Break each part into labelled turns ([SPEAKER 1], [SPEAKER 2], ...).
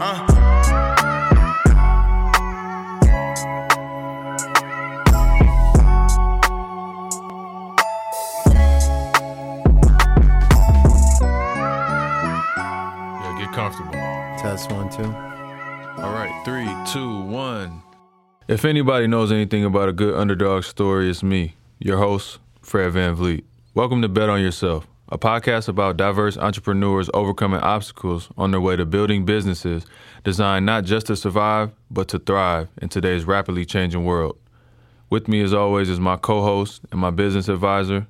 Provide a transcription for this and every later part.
[SPEAKER 1] Yeah, get comfortable.
[SPEAKER 2] Test one, two.
[SPEAKER 1] All right, three, two, one. If anybody knows anything about a good underdog story, it's me, your host, Fred Van Vliet. Welcome to Bet on Yourself, a podcast about diverse entrepreneurs overcoming obstacles on their way to building businesses designed not just to survive, but to thrive in today's rapidly changing world. With me, as always, is my co host and my business advisor,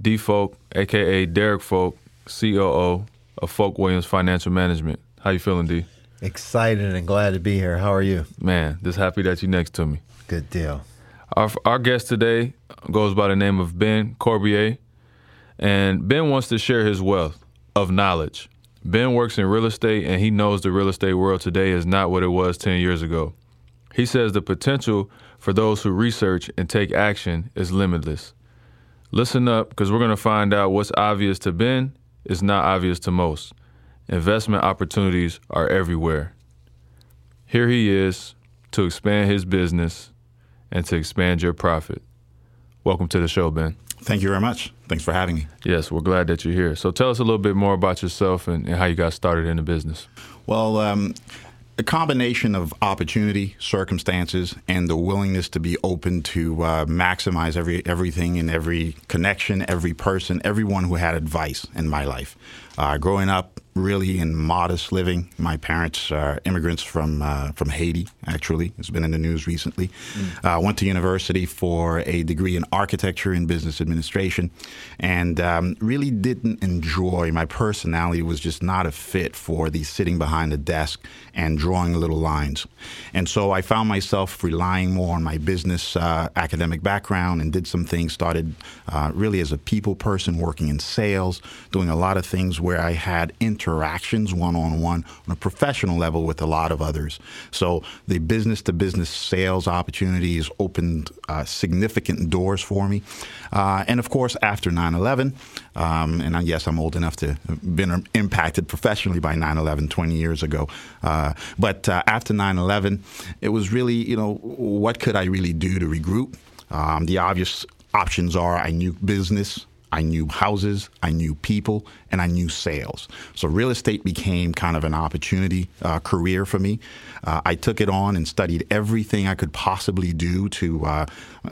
[SPEAKER 1] D Folk, aka Derek Folk, COO of Folk Williams Financial Management. How you feeling, D?
[SPEAKER 2] Excited and glad to be here. How are you?
[SPEAKER 1] Man, just happy that you're next to me.
[SPEAKER 2] Good deal.
[SPEAKER 1] Our, our guest today goes by the name of Ben Corbier, and Ben wants to share his wealth of knowledge. Ben works in real estate, and he knows the real estate world today is not what it was 10 years ago. He says the potential for those who research and take action is limitless. Listen up, because we're going to find out what's obvious to Ben is not obvious to most. Investment opportunities are everywhere. Here he is to expand his business and to expand your profit. Welcome to the show, Ben.
[SPEAKER 3] Thank you very much. Thanks for having me.
[SPEAKER 1] Yes, we're glad that you're here. So tell us a little bit more about yourself and, and how you got started in the business.
[SPEAKER 3] Well, um, a combination of opportunity, circumstances, and the willingness to be open to uh, maximize every everything and every connection, every person, everyone who had advice in my life. Uh, growing up really in modest living, my parents are immigrants from uh, from Haiti. Actually, it's been in the news recently. Uh, went to university for a degree in architecture and business administration, and um, really didn't enjoy. My personality was just not a fit for the sitting behind the desk and drawing little lines. And so I found myself relying more on my business uh, academic background and did some things. Started uh, really as a people person, working in sales, doing a lot of things where I had interactions one on one on a professional level with a lot of others. So the business to business sales opportunities opened uh, significant doors for me. Uh, and of course, after 9 11, um, and I, yes, I'm old enough to have been impacted professionally by 9 11 20 years ago. Uh, but uh, after 9 11, it was really, you know, what could I really do to regroup? Um, the obvious options are I knew business, I knew houses, I knew people, and I knew sales. So real estate became kind of an opportunity uh, career for me. Uh, I took it on and studied everything I could possibly do to uh,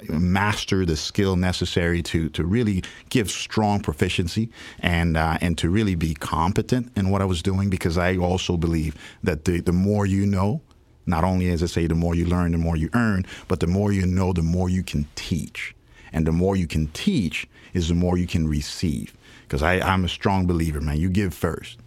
[SPEAKER 3] master the skill necessary to to really give strong proficiency and uh, and to really be competent in what I was doing. Because I also believe that the the more you know, not only as I say, the more you learn, the more you earn, but the more you know, the more you can teach. And the more you can teach is the more you can receive. Because I'm a strong believer, man. You give first.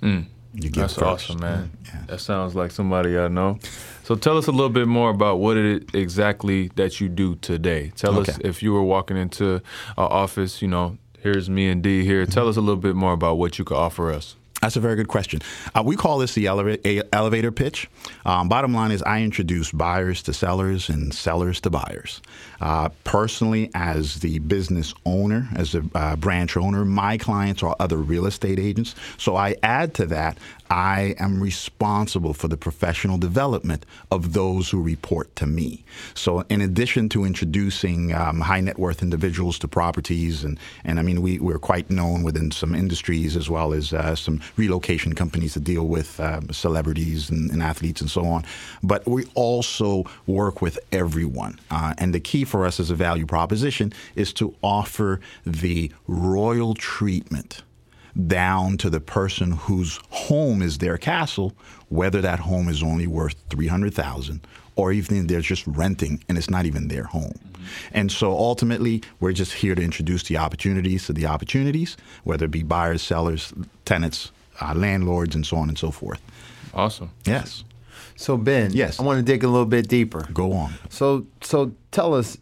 [SPEAKER 3] Mm. You give
[SPEAKER 1] That's
[SPEAKER 3] first.
[SPEAKER 1] awesome, man.
[SPEAKER 3] Yeah.
[SPEAKER 1] That sounds like somebody I know. So tell us a little bit more about what it is exactly that you do today. Tell us if you were walking into our office, you know, here's me and D here. Tell us a little bit more about what you could offer us.
[SPEAKER 3] That's a very good question. Uh, we call this the eleva- elevator pitch. Um, bottom line is, I introduce buyers to sellers and sellers to buyers. Uh, personally, as the business owner, as a uh, branch owner, my clients are other real estate agents. So I add to that, I am responsible for the professional development of those who report to me. So, in addition to introducing um, high net worth individuals to properties, and, and I mean, we, we're quite known within some industries as well as uh, some relocation companies that deal with um, celebrities and, and athletes and so on. But we also work with everyone. Uh, and the key for us as a value proposition is to offer the royal treatment down to the person whose home is their castle, whether that home is only worth 300,000 or even they're just renting and it's not even their home. And so ultimately, we're just here to introduce the opportunities to the opportunities, whether it be buyers, sellers tenants, uh, landlords, and so on and so forth.
[SPEAKER 1] Awesome.
[SPEAKER 3] Yes.
[SPEAKER 2] So Ben,
[SPEAKER 3] Yes.
[SPEAKER 2] I want to dig a little bit deeper.
[SPEAKER 3] Go on.
[SPEAKER 2] So so tell us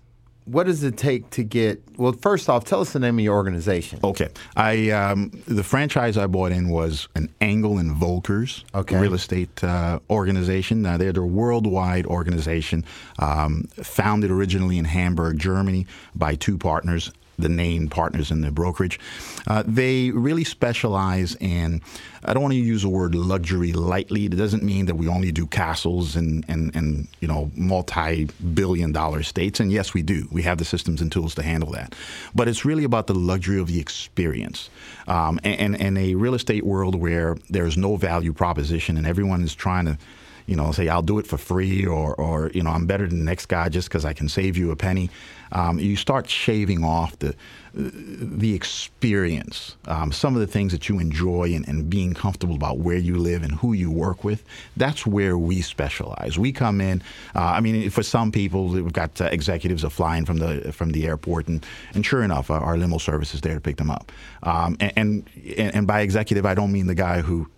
[SPEAKER 2] what does it take to get well first off tell us the name of your organization.
[SPEAKER 3] Okay. I um, the franchise I bought in was an Engel and Volkers
[SPEAKER 2] Okay.
[SPEAKER 3] real estate uh, organization. Now they're a worldwide organization, um, founded originally in Hamburg, Germany, by two partners. The named partners in the brokerage. Uh, they really specialize in, I don't want to use the word luxury lightly. It doesn't mean that we only do castles and, and, and you know, multi billion dollar states. And yes, we do. We have the systems and tools to handle that. But it's really about the luxury of the experience. Um, and, and, and a real estate world where there's no value proposition and everyone is trying to you know, say I'll do it for free, or, or you know, I'm better than the next guy just because I can save you a penny. Um, you start shaving off the the experience, um, some of the things that you enjoy, and, and being comfortable about where you live and who you work with. That's where we specialize. We come in. Uh, I mean, for some people, we've got uh, executives are flying from the from the airport, and, and sure enough, our, our limo service is there to pick them up. Um, and, and and by executive, I don't mean the guy who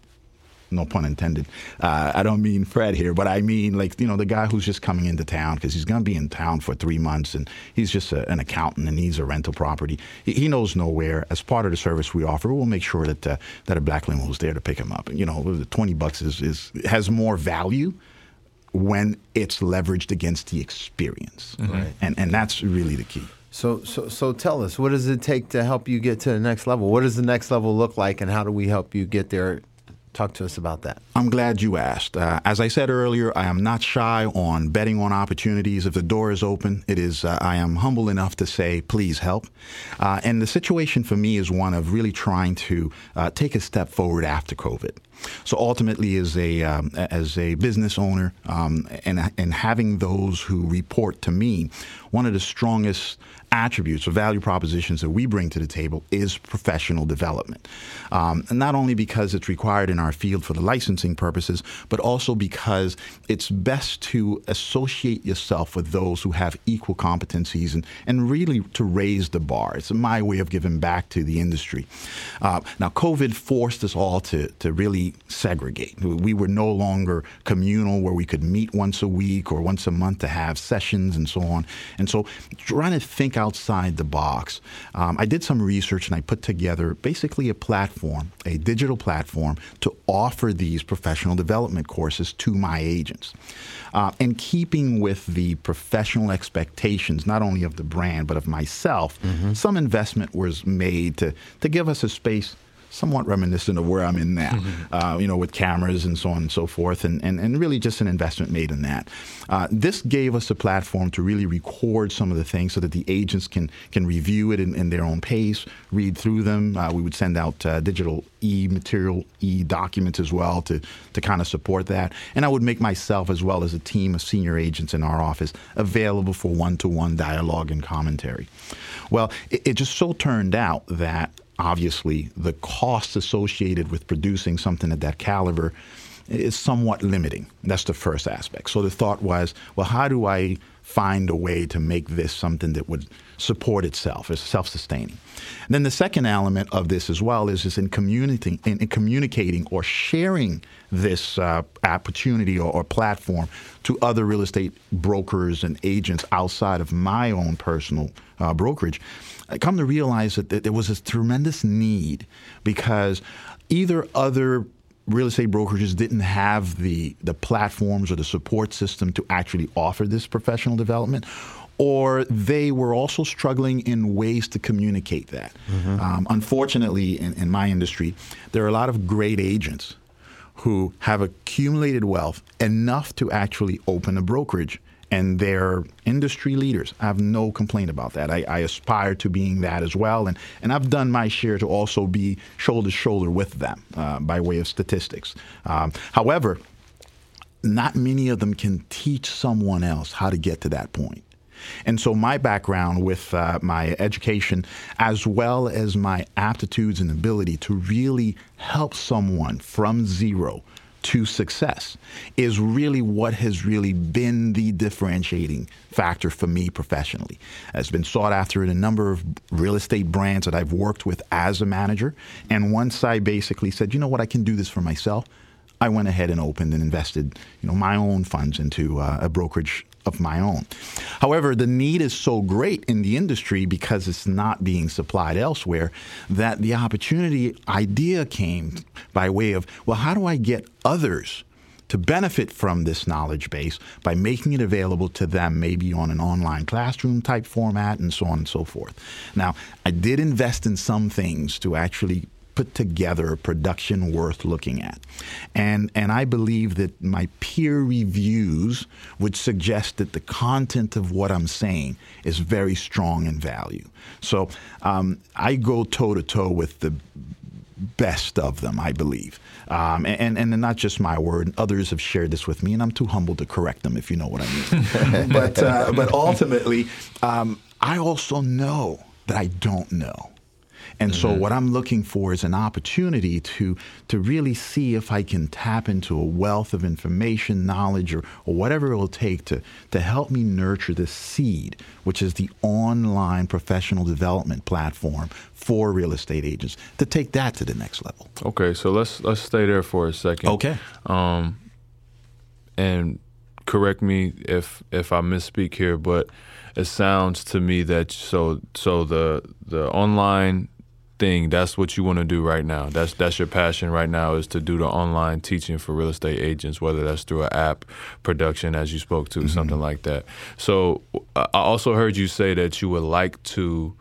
[SPEAKER 3] no pun intended. Uh, I don't mean Fred here, but I mean like you know the guy who's just coming into town because he's going to be in town for three months and he's just a, an accountant and needs a rental property. He, he knows nowhere. As part of the service we offer, we'll make sure that uh, that a black limo is there to pick him up. And, you know, the twenty bucks is, is has more value when it's leveraged against the experience, and and that's really the key.
[SPEAKER 2] So so so tell us what does it take to help you get to the next level? What does the next level look like and how do we help you get there? Talk to us about that.
[SPEAKER 3] I'm glad you asked. Uh, as I said earlier, I am not shy on betting on opportunities. If the door is open, it is. Uh, I am humble enough to say, please help. Uh, and the situation for me is one of really trying to uh, take a step forward after COVID. So ultimately, as a um, as a business owner, um, and and having those who report to me, one of the strongest attributes or value propositions that we bring to the table is professional development. Um, and not only because it's required in our field for the licensing purposes, but also because it's best to associate yourself with those who have equal competencies and, and really to raise the bar. It's my way of giving back to the industry. Uh, now, COVID forced us all to, to really segregate. We were no longer communal where we could meet once a week or once a month to have sessions and so on. And so, trying to think outside the box, um, I did some research and I put together basically a platform, a digital platform, to offer these professional development courses to my agents. Uh, and keeping with the professional expectations, not only of the brand, but of myself, some investment was made to, to give us a space somewhat reminiscent of where I'm in now, uh, you know, with cameras and so on and so forth, and, and, and really just an investment made in that. Uh, this gave us a platform to really record some of the things so that the agents can can review it in, in their own pace, read through them. Uh, we would send out uh, digital e material, e documents as well to to kind of support that, and I would make myself as well as a team of senior agents in our office available for one-to-one dialogue and commentary. Well, it, it just so turned out that obviously the costs associated with producing something at that caliber is somewhat limiting. That's the first aspect. So the thought was, well, how do I find a way to make this something that would support itself, is self-sustaining? And then the second element of this as well is, is in communicating, in, in communicating or sharing this uh, opportunity or, or platform to other real estate brokers and agents outside of my own personal uh, brokerage. I come to realize that, there was a tremendous need because either other real estate brokerages didn't have the the platforms or the support system to actually offer this professional development or they were also struggling in ways to communicate that. Um, unfortunately, in, in my industry, there are a lot of great agents who have accumulated wealth enough to actually open a brokerage. And they're industry leaders. I have no complaint about that. I, I aspire to being that as well. And, and I've done my share to also be shoulder to shoulder with them uh, by way of statistics. Um, however, not many of them can teach someone else how to get to that point. And so, my background with uh, my education, as well as my aptitudes and ability to really help someone from zero to success is really what has really been the differentiating factor for me professionally. It's been sought after in a number of real estate brands that I've worked with as a manager. And once I basically said, you know what, I can do this for myself, I went ahead and opened and invested, you know, my own funds into uh, a brokerage of my own. However, the need is so great in the industry because it's not being supplied elsewhere that the opportunity idea came by way of, well, how do I get others to benefit from this knowledge base by making it available to them, maybe on an online classroom type format and so on and so forth. Now, I did invest in some things to actually put together a production worth looking at. And, and I believe that my peer reviews would suggest that the content of what I'm saying is very strong in value. So um, I go toe to toe with the best of them, I believe. Um, and, and not just my word, others have shared this with me, and I'm too humble to correct them, if you know what I mean. but, uh, but ultimately, um, I also know that I don't know. And mm-hmm. so what I'm looking for is an opportunity to to really see if I can tap into a wealth of information, knowledge, or, or whatever it will take to to help me nurture this seed, which is the online professional development platform for real estate agents, to take that to the next level.
[SPEAKER 1] Okay, so let's let's stay there for a second.
[SPEAKER 3] Okay. Um,
[SPEAKER 1] and correct me if if I misspeak here, but it sounds to me that so so the the online thing. That's what you want to do right now. That's that's your passion right now is to do the online teaching for real estate agents whether that's through an app production as you spoke to mm-hmm. something like that. So i also heard you say that you would like to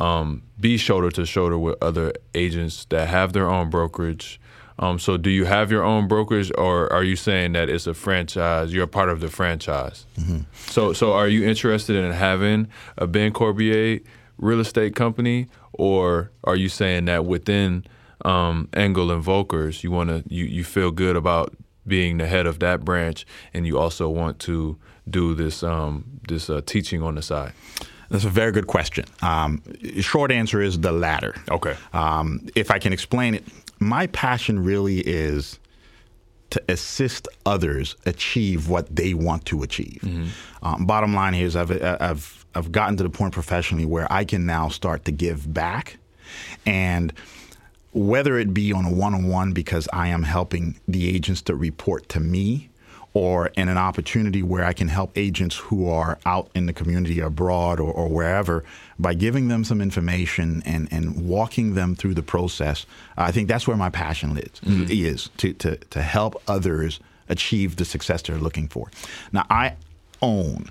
[SPEAKER 1] um, be shoulder to shoulder with other agents that have their own brokerage. Um, so do you have your own brokerage or are you saying that it's a franchise? You're a part of the franchise. Mm-hmm. so so are you interested in having a ben corbier real estate company, or are you saying that within um, Engel and Volkers, you want to you, you feel good about being the head of that branch, and you also want to do this um, this uh, teaching on the side?
[SPEAKER 3] That's a very good question. Um, short answer is the latter.
[SPEAKER 1] Okay. Um,
[SPEAKER 3] if I can explain it, my passion really is to assist others achieve what they want to achieve. Mm-hmm. Um, bottom line here is I've, I've I've gotten to the point professionally where I can now start to give back, and whether it be on a one-on-one because I am helping the agents to report to me or in an opportunity where I can help agents who are out in the community abroad or, or wherever by giving them some information and, and walking them through the process. I think that's where my passion is, mm-hmm. is to, to, to help others achieve the success they're looking for. Now, I own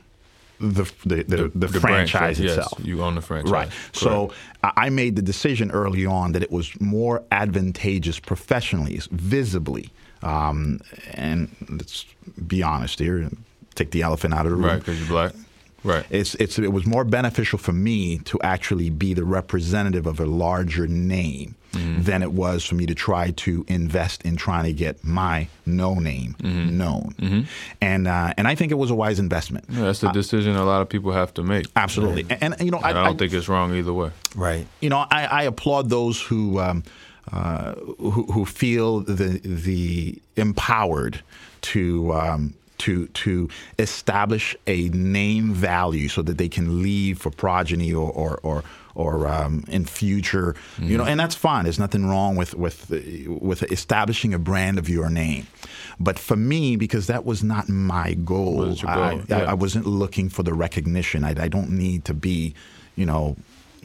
[SPEAKER 3] the the, the, the, the franchise branch, itself.
[SPEAKER 1] Yes, you own the franchise.
[SPEAKER 3] Right. Correct. So I made the decision early on that it was more advantageous professionally, visibly, um, and let's be honest here, take the elephant out of the room.
[SPEAKER 1] Right, because you're black. Right.
[SPEAKER 3] It's it's it was more beneficial for me to actually be the representative of a larger name mm-hmm. than it was for me to try to invest in trying to get my no name mm-hmm. known. Mm-hmm. And uh, and I think it was a wise investment.
[SPEAKER 1] Yeah, that's a uh, decision uh, a lot of people have to make.
[SPEAKER 3] Absolutely. Right. And, and, you know,
[SPEAKER 1] I, I, don't I, think it's wrong either way.
[SPEAKER 2] Right.
[SPEAKER 3] You know, I, I applaud those who. Um, uh, who, who, feel the the empowered to um, to to establish a name value so that they can leave for progeny or or or, or um, in future, mm-hmm. you know, and that's fine. There's nothing wrong with with with establishing a brand of your name. But for me, because that was not my goal,
[SPEAKER 1] goal?
[SPEAKER 3] I, yeah. I, I, wasn't looking for the recognition. I, I don't need to be, you know,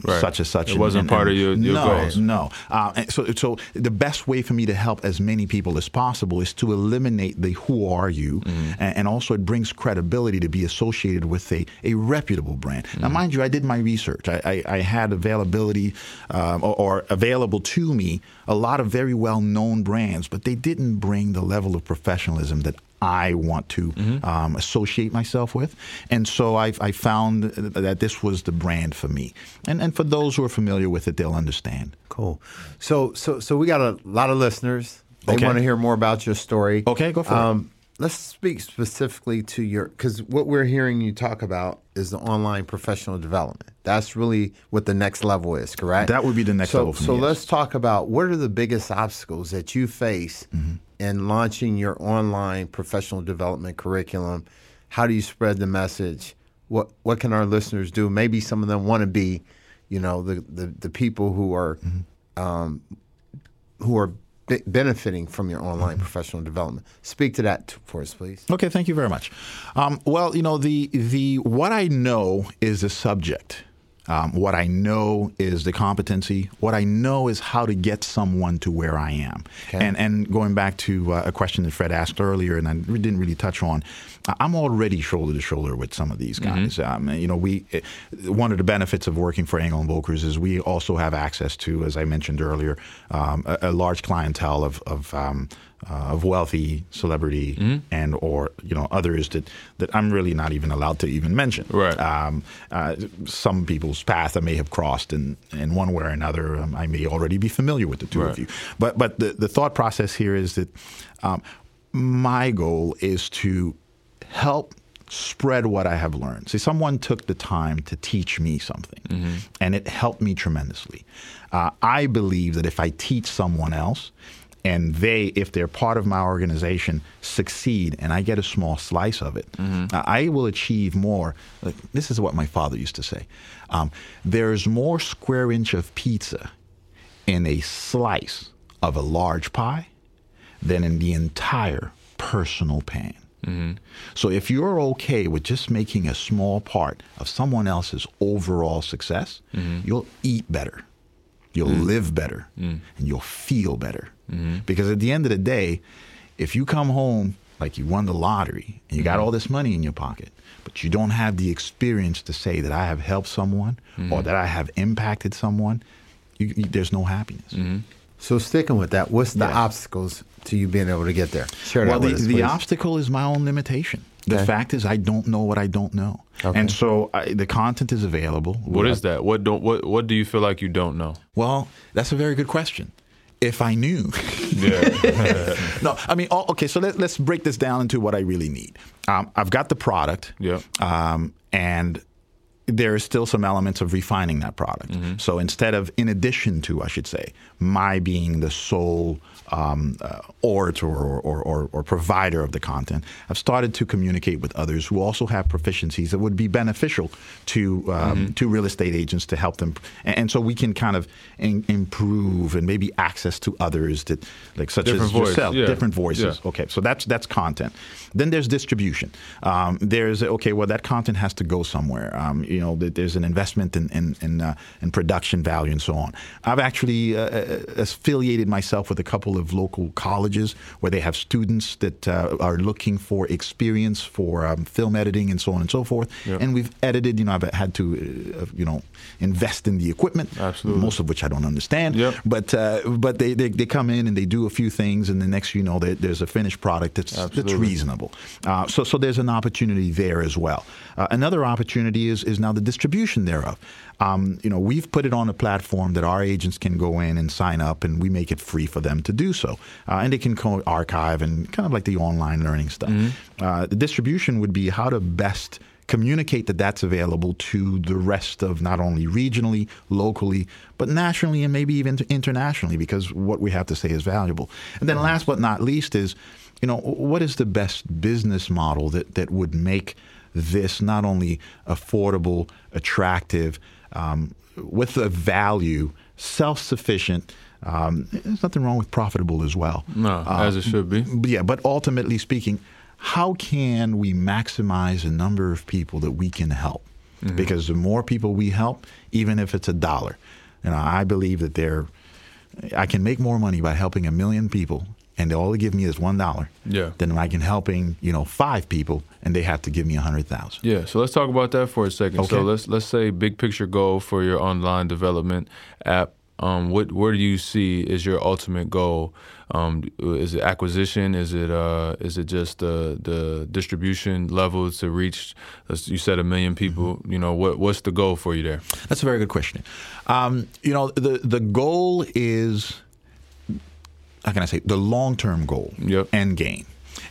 [SPEAKER 3] right. such and such.
[SPEAKER 1] It wasn't
[SPEAKER 3] and,
[SPEAKER 1] part of your, your
[SPEAKER 3] no,
[SPEAKER 1] goals.
[SPEAKER 3] No, uh, so so the best way for me to help as many people as possible is to eliminate the "Who are you," mm-hmm. and, also it brings credibility to be associated with a, a reputable brand. Mm-hmm. Now, mind you, I did my research. I, I, I had availability uh, or, or available to me a lot of very well known brands, but they didn't bring the level of professionalism that I want to mm-hmm. um, associate myself with. And so I, I, found that this was the brand for me. And, and for those who are familiar with it, they'll understand.
[SPEAKER 2] Cool. So, so, so we got a lot of listeners. They okay. want to hear more about your story.
[SPEAKER 3] Okay, go for um,
[SPEAKER 2] it. Let's speak specifically to your, because what we're hearing you talk about is the online professional development. That's really what the next level is, correct?
[SPEAKER 3] That would be the next
[SPEAKER 2] so,
[SPEAKER 3] level.
[SPEAKER 2] so
[SPEAKER 3] me,
[SPEAKER 2] let's talk about what are the biggest obstacles that you face mm-hmm in launching your online professional development curriculum? How do you spread the message? What what can our listeners do? Maybe some of them want to be, you know, the the, the people who are um, who are be- benefiting from your online professional development. Speak to that t- for us, please.
[SPEAKER 3] Okay, thank you very much. Um, well, you know, the the what I know is the subject. Um, what I know is the competency. What I know is how to get someone to where I am. And and going back to uh, a question that Fred asked earlier, and I didn't really touch on, I'm already shoulder to shoulder with some of these guys. Um, you know, we eh, one of the benefits of working for Engel and Volkers is we also have access to, as I mentioned earlier, um, a, a large clientele of of um, uh, of wealthy celebrity and or you know others that that I'm really not even allowed to even mention.
[SPEAKER 1] Right.
[SPEAKER 3] Um, uh, some people's path I may have crossed in in one way or another. Um, I may already be familiar with the two
[SPEAKER 1] Right.
[SPEAKER 3] of you. But but the the thought process here is that um, my goal is to help spread what I have learned. See, someone took the time to teach me something, and it helped me tremendously. Uh, I believe that if I teach someone else, and they, if they're part of my organization, succeed, and I get a small slice of it, uh, I will achieve more. Like, this is what my father used to say: um, "There's more square inch of pizza in a slice of a large pie than in the entire personal pan. So if you're okay with just making a small part of someone else's overall success, you'll eat better, you'll mm-hmm. live better, mm. and you'll feel better. Mm-hmm. Because at the end of the day, if you come home like you won the lottery and you got mm-hmm. all this money in your pocket, but you don't have the experience to say that I have helped someone or that I have impacted someone, you, you, there's no happiness.
[SPEAKER 2] So sticking with that, what's the
[SPEAKER 3] Yes.
[SPEAKER 2] obstacles to you being able to get there? Share that
[SPEAKER 3] Well, the,
[SPEAKER 2] with us,
[SPEAKER 3] the obstacle is my own limitation. The
[SPEAKER 2] Okay.
[SPEAKER 3] fact is, I don't know what I don't know, and so I, the content is available.
[SPEAKER 1] What is that? What don't what what do you feel like you don't know?
[SPEAKER 3] Well, that's a very good question. If I knew,
[SPEAKER 1] Yeah.
[SPEAKER 3] no, I mean, oh, okay. So let, let's break this down into what I really need. Um, I've got the product,
[SPEAKER 1] Yep.
[SPEAKER 3] um, and there is still some elements of refining that product. So instead of, in addition to, I should say, my being the sole um, uh, orator or, or, or, or provider of the content, I've started to communicate with others who also have proficiencies that would be beneficial to um, to real estate agents to help them, and, and so we can kind of in, improve and maybe access to others that, like such
[SPEAKER 1] Different
[SPEAKER 3] as
[SPEAKER 1] voice,
[SPEAKER 3] yourself,
[SPEAKER 1] yeah.
[SPEAKER 3] different voices.
[SPEAKER 1] Yeah.
[SPEAKER 3] Okay, so that's that's content. Then there's distribution. Um, there's okay, well that content has to go somewhere. Um, you know, there's an investment in in in, uh, in production value and so on. I've actually uh, uh, affiliated myself with a couple of local colleges where they have students that uh, are looking for experience for um, film editing and so on and so forth. And we've edited. You know, I've had to uh, you know invest in the equipment,
[SPEAKER 1] Absolutely.
[SPEAKER 3] most of which I don't understand.
[SPEAKER 1] Yep.
[SPEAKER 3] But uh, but they, they they come in and they do a few things, and the next you know there, there's a finished product that's that's reasonable. Uh, so so there's an opportunity there as well. Uh, another opportunity is is now the distribution thereof. Um, you know we've put it on a platform that our agents can go in and sign up, and we make it free for them to do so, uh, and they can co- archive and kind of like the online learning stuff. Uh, the distribution would be how to best communicate that that's available to the rest of not only regionally, locally, but nationally and maybe even internationally because what we have to say is valuable. And then last but not least is, you know, what is the best business model that, that would make this not only affordable, attractive, um, with a value, self-sufficient. Um, there's nothing wrong with profitable as well.
[SPEAKER 1] No, as it should be.
[SPEAKER 3] But yeah, but ultimately speaking, how can we maximize the number of people that we can help?
[SPEAKER 1] Mm-hmm.
[SPEAKER 3] Because the more people we help, even if it's a dollar, you know, I believe that there, I can make more money by helping a million people, and they all they give me is one dollar.
[SPEAKER 1] Yeah.
[SPEAKER 3] then I can helping you know five people, and they have to give me a hundred thousand.
[SPEAKER 1] Yeah, so let's talk about that for a second. So
[SPEAKER 3] Okay.
[SPEAKER 1] let's let's say big picture goal for your online development app. Um, what where do you see is your ultimate goal? Um, is it acquisition? Is it uh, is it just the the distribution levels to reach? as You said a million people. You know what what's the goal for you there?
[SPEAKER 3] That's a very good question. Um, you know, the the goal is how can I say the long term goal
[SPEAKER 1] Yep.
[SPEAKER 3] end game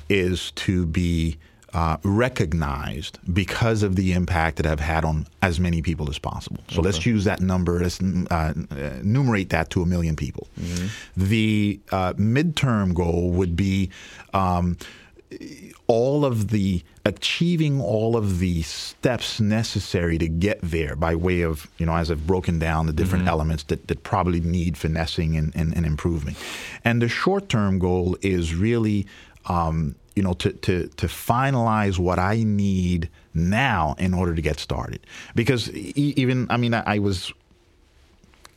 [SPEAKER 3] is to be uh, recognized because of the impact that I've had on as many people as possible. So let's use that number, let's uh, enumerate that to a million people. The uh, midterm goal would be um, all of the achieving all of the steps necessary to get there by way of, you know, as I've broken down the different elements that, that probably need finessing and, and, and improving. And the short term goal is really, um, you know, to, to, to finalize what I need now in order to get started. Because even, I mean, I, I was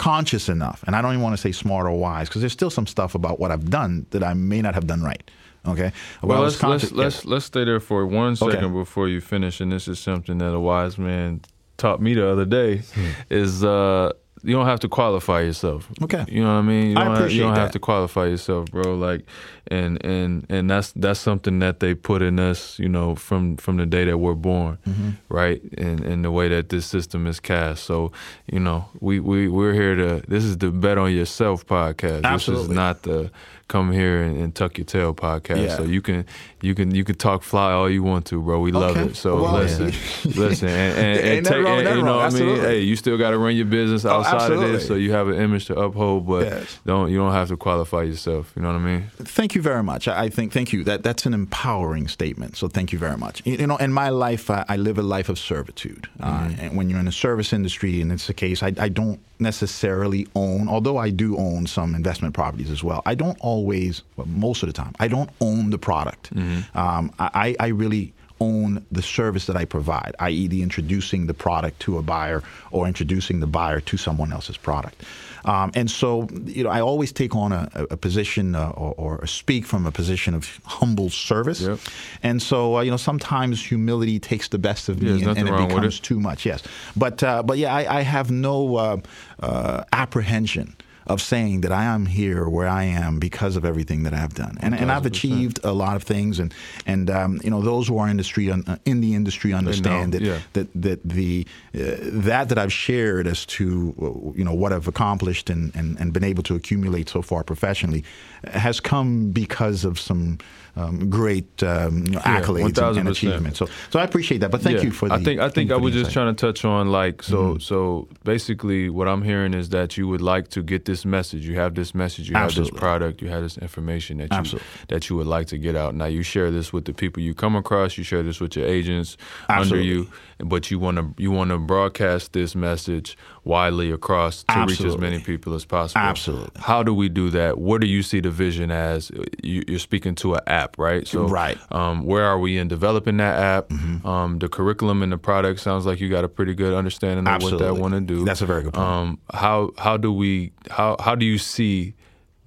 [SPEAKER 3] conscious enough, and I don't even want to say smart or wise, because there's still some stuff about what I've done that I may not have done right. Okay.
[SPEAKER 1] Well,
[SPEAKER 3] I
[SPEAKER 1] let's let's,
[SPEAKER 3] conscious-
[SPEAKER 1] let's let's stay there for one second Okay. before you finish. And this is something that a wise man taught me the other day.
[SPEAKER 3] Hmm.
[SPEAKER 1] Is uh, you don't have to qualify yourself.
[SPEAKER 3] Okay.
[SPEAKER 1] You know what I mean? You
[SPEAKER 3] I
[SPEAKER 1] don't, have,
[SPEAKER 3] appreciate
[SPEAKER 1] you don't have to qualify yourself, bro. Like, and and and that's that's something that they put in us. You know, from from the day that we're born,
[SPEAKER 3] Mm-hmm.
[SPEAKER 1] right? And and the way that this system is cast. So, you know, we we we're here to. This is the bet on yourself podcast.
[SPEAKER 3] Absolutely.
[SPEAKER 1] This is not the come here and, and tuck your tail podcast.
[SPEAKER 3] Yeah.
[SPEAKER 1] So you can you can you can talk fly all you want to, bro. We love
[SPEAKER 3] Okay.
[SPEAKER 1] it. So
[SPEAKER 3] Well,
[SPEAKER 1] listen, listen, and, and, and take,
[SPEAKER 3] wrong
[SPEAKER 1] and, you know
[SPEAKER 3] wrong.
[SPEAKER 1] what I mean. Hey, you still got to run your business
[SPEAKER 3] Oh,
[SPEAKER 1] outside of this, so you have an image to uphold. But
[SPEAKER 3] Yes.
[SPEAKER 1] don't you don't have to qualify yourself. You know what I mean?
[SPEAKER 3] Thank you very much. I think thank you. That that's an empowering statement. So thank you very much. You you know, in my life, I, I live a life of servitude. Uh, and when you're in the service industry, and it's the case, I, I don't necessarily own. Although I do own some investment properties as well, I don't always. Well, most of the time, I don't own the product. Um, I, I really own the service that I provide, i.e., the introducing the product to a buyer or introducing the buyer to someone else's product. Um, and so, you know, I always take on a, a position uh, or, or speak from a position of humble service.
[SPEAKER 1] Yep.
[SPEAKER 3] And so, uh, you know, sometimes humility takes the best of me and, and it becomes
[SPEAKER 1] it.
[SPEAKER 3] too much. Yes, but uh, but yeah, I, I have no uh, uh, apprehension of saying that I am here where I am because of everything that I've done, and, and I've achieved a lot of things, and and um, you know those who are in industry uh, in the industry understand that,
[SPEAKER 1] yeah.
[SPEAKER 3] that that the uh, that that I've shared as to uh, you know what I've accomplished and, and, and been able to accumulate so far professionally has come because of some um, great um, know, accolades and, and achievements. So so I appreciate that, but thank
[SPEAKER 1] Yeah.
[SPEAKER 3] you for the.
[SPEAKER 1] I think I think I was just trying to touch on like so
[SPEAKER 3] Mm-hmm.
[SPEAKER 1] so basically what I'm hearing is that you would like to get this message. You have this message. You have this product. You have this information that you
[SPEAKER 3] Absolutely.
[SPEAKER 1] that you would like to get out. Now you share this with the people you come across. You share this with your agents
[SPEAKER 3] Absolutely.
[SPEAKER 1] under you, but you want to you want to broadcast this message widely across to reach as many people as possible.
[SPEAKER 3] Absolutely.
[SPEAKER 1] How do we do that? What do you see the vision as? You, you're speaking to an app, right? So
[SPEAKER 3] Right. Mm-hmm.
[SPEAKER 1] um, where are we in developing that app? Um, the curriculum and the product sounds like you got a pretty good understanding of what that
[SPEAKER 3] Absolutely.
[SPEAKER 1] want to do.
[SPEAKER 3] That's a very good point.
[SPEAKER 1] Um, how how do we how how do you see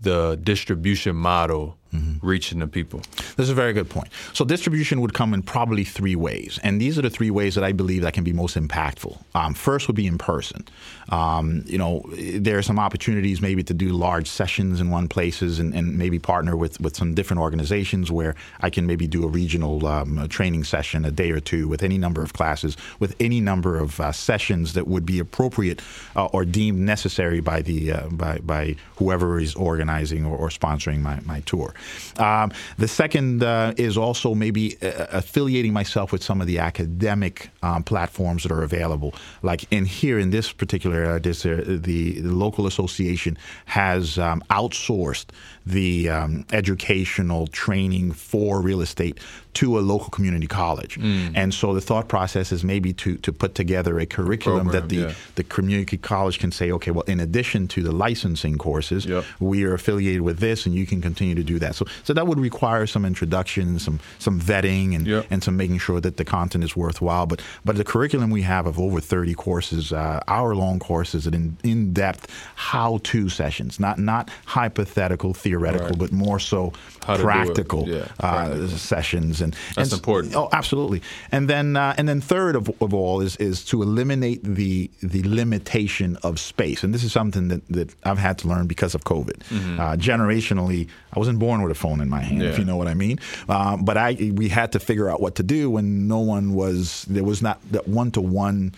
[SPEAKER 1] the distribution model
[SPEAKER 3] Mm-hmm.
[SPEAKER 1] reaching the people?
[SPEAKER 3] This is a very good point. So distribution would come in probably three ways, and these are the three ways that I believe that can be most impactful. Um, first would be in person. Um, you know, there are some opportunities maybe to do large sessions in one places, and, and maybe partner with with some different organizations where I can maybe do a regional um, a training session, a day or two, with any number of classes, with any number of uh, sessions that would be appropriate uh, or deemed necessary by the uh, by by whoever is organizing or, or sponsoring my, my tour. Um, the second uh, is also maybe uh, affiliating myself with some of the academic um, platforms that are available. Like in here in this particular area, this, uh, the, the local association has um, outsourced the um, educational training for real estate to a local community college. And so the thought process is maybe to, to put together a curriculum
[SPEAKER 1] Program,
[SPEAKER 3] that the,
[SPEAKER 1] yeah.
[SPEAKER 3] the community college can say, okay, well, in addition to the licensing courses,
[SPEAKER 1] Yep.
[SPEAKER 3] we are affiliated with this, and you can continue to do that. So, so that would require some introduction, some some vetting, and
[SPEAKER 1] Yep.
[SPEAKER 3] and some making sure that the content is worthwhile. But but the curriculum we have of over thirty courses, uh, hour long courses, and in in depth how to sessions, not not hypothetical, theoretical,
[SPEAKER 1] Right.
[SPEAKER 3] but more so
[SPEAKER 1] How
[SPEAKER 3] practical
[SPEAKER 1] Yeah,
[SPEAKER 3] uh, sessions. And
[SPEAKER 1] That's
[SPEAKER 3] and,
[SPEAKER 1] important.
[SPEAKER 3] Oh, absolutely. And then uh, and then third of, of all is is to eliminate the the limitation of space. And this is something that, that I've had to learn because of COVID. Uh, generationally, I wasn't born with a phone in my hand, if
[SPEAKER 1] Mm-hmm.
[SPEAKER 3] You know what I mean. Uh, but I we had to figure out what to do when no one was there was not that one to one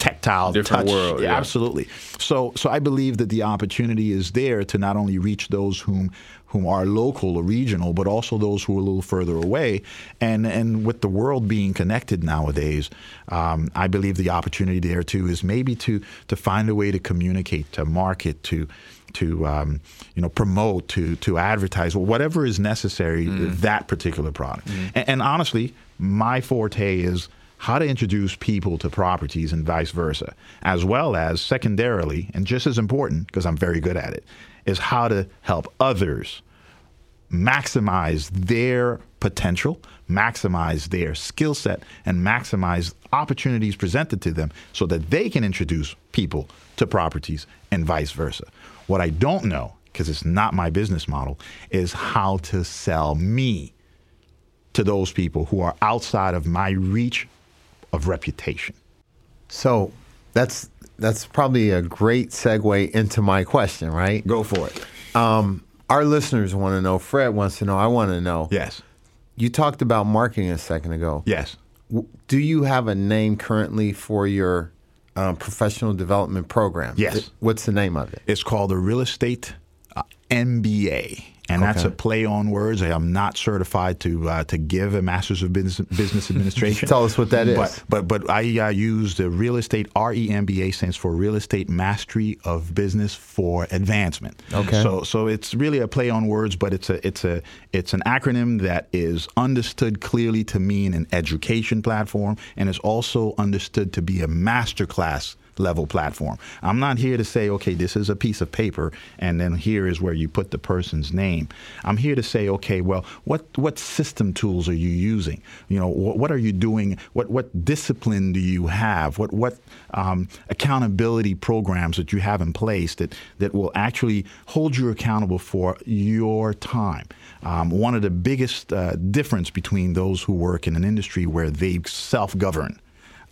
[SPEAKER 3] tactile
[SPEAKER 1] Different
[SPEAKER 3] touch.
[SPEAKER 1] world, yeah.
[SPEAKER 3] Absolutely. So so I believe that the opportunity is there to not only reach those whom who are local or regional, but also those who are a little further away. And and with the world being connected nowadays, um, I believe the opportunity there too is maybe to to find a way to communicate, to market, to to um, you know promote, to to advertise, whatever is necessary that particular product. And, and honestly, my forte is how to introduce people to properties and vice versa, as well as secondarily, and just as important, because I'm very good at it, is how to help others maximize their potential, maximize their skill set, and maximize opportunities presented to them so that they can introduce people to properties and vice versa. What I don't know, because it's not my business model, is how to sell me to those people who are outside of my reach of reputation.
[SPEAKER 2] So that's that's probably a great segue into my question, right?
[SPEAKER 3] Go for it.
[SPEAKER 2] Um, our listeners want to know. Fred wants to know. I want to know.
[SPEAKER 3] Yes.
[SPEAKER 2] You talked about marketing a second ago.
[SPEAKER 3] Yes.
[SPEAKER 2] Do you have a name currently for your um, professional development program?
[SPEAKER 3] Yes.
[SPEAKER 2] What's the name of it?
[SPEAKER 3] It's called the Real Estate uh, MBA. And that's
[SPEAKER 2] Okay.
[SPEAKER 3] a play on words. I am not certified to uh, to give a master's of business, business administration.
[SPEAKER 2] Tell us what that is.
[SPEAKER 3] But but, but I uh, use the real estate REMBA stands for Real Estate Mastery of Business for Advancement.
[SPEAKER 2] Okay.
[SPEAKER 3] So so it's really a play on words, but it's a it's a it's an acronym that is understood clearly to mean an education platform, and is also understood to be a master class level platform. I'm not here to say, okay, this is a piece of paper, and then here is where you put the person's name. I'm here to say, okay, well, what what system tools are you using? You know, what, what are you doing? What what discipline do you have? What what um, accountability programs that you have in place that that will actually hold you accountable for your time? Um, one of the biggest uh, difference between those who work in an industry where they self-govern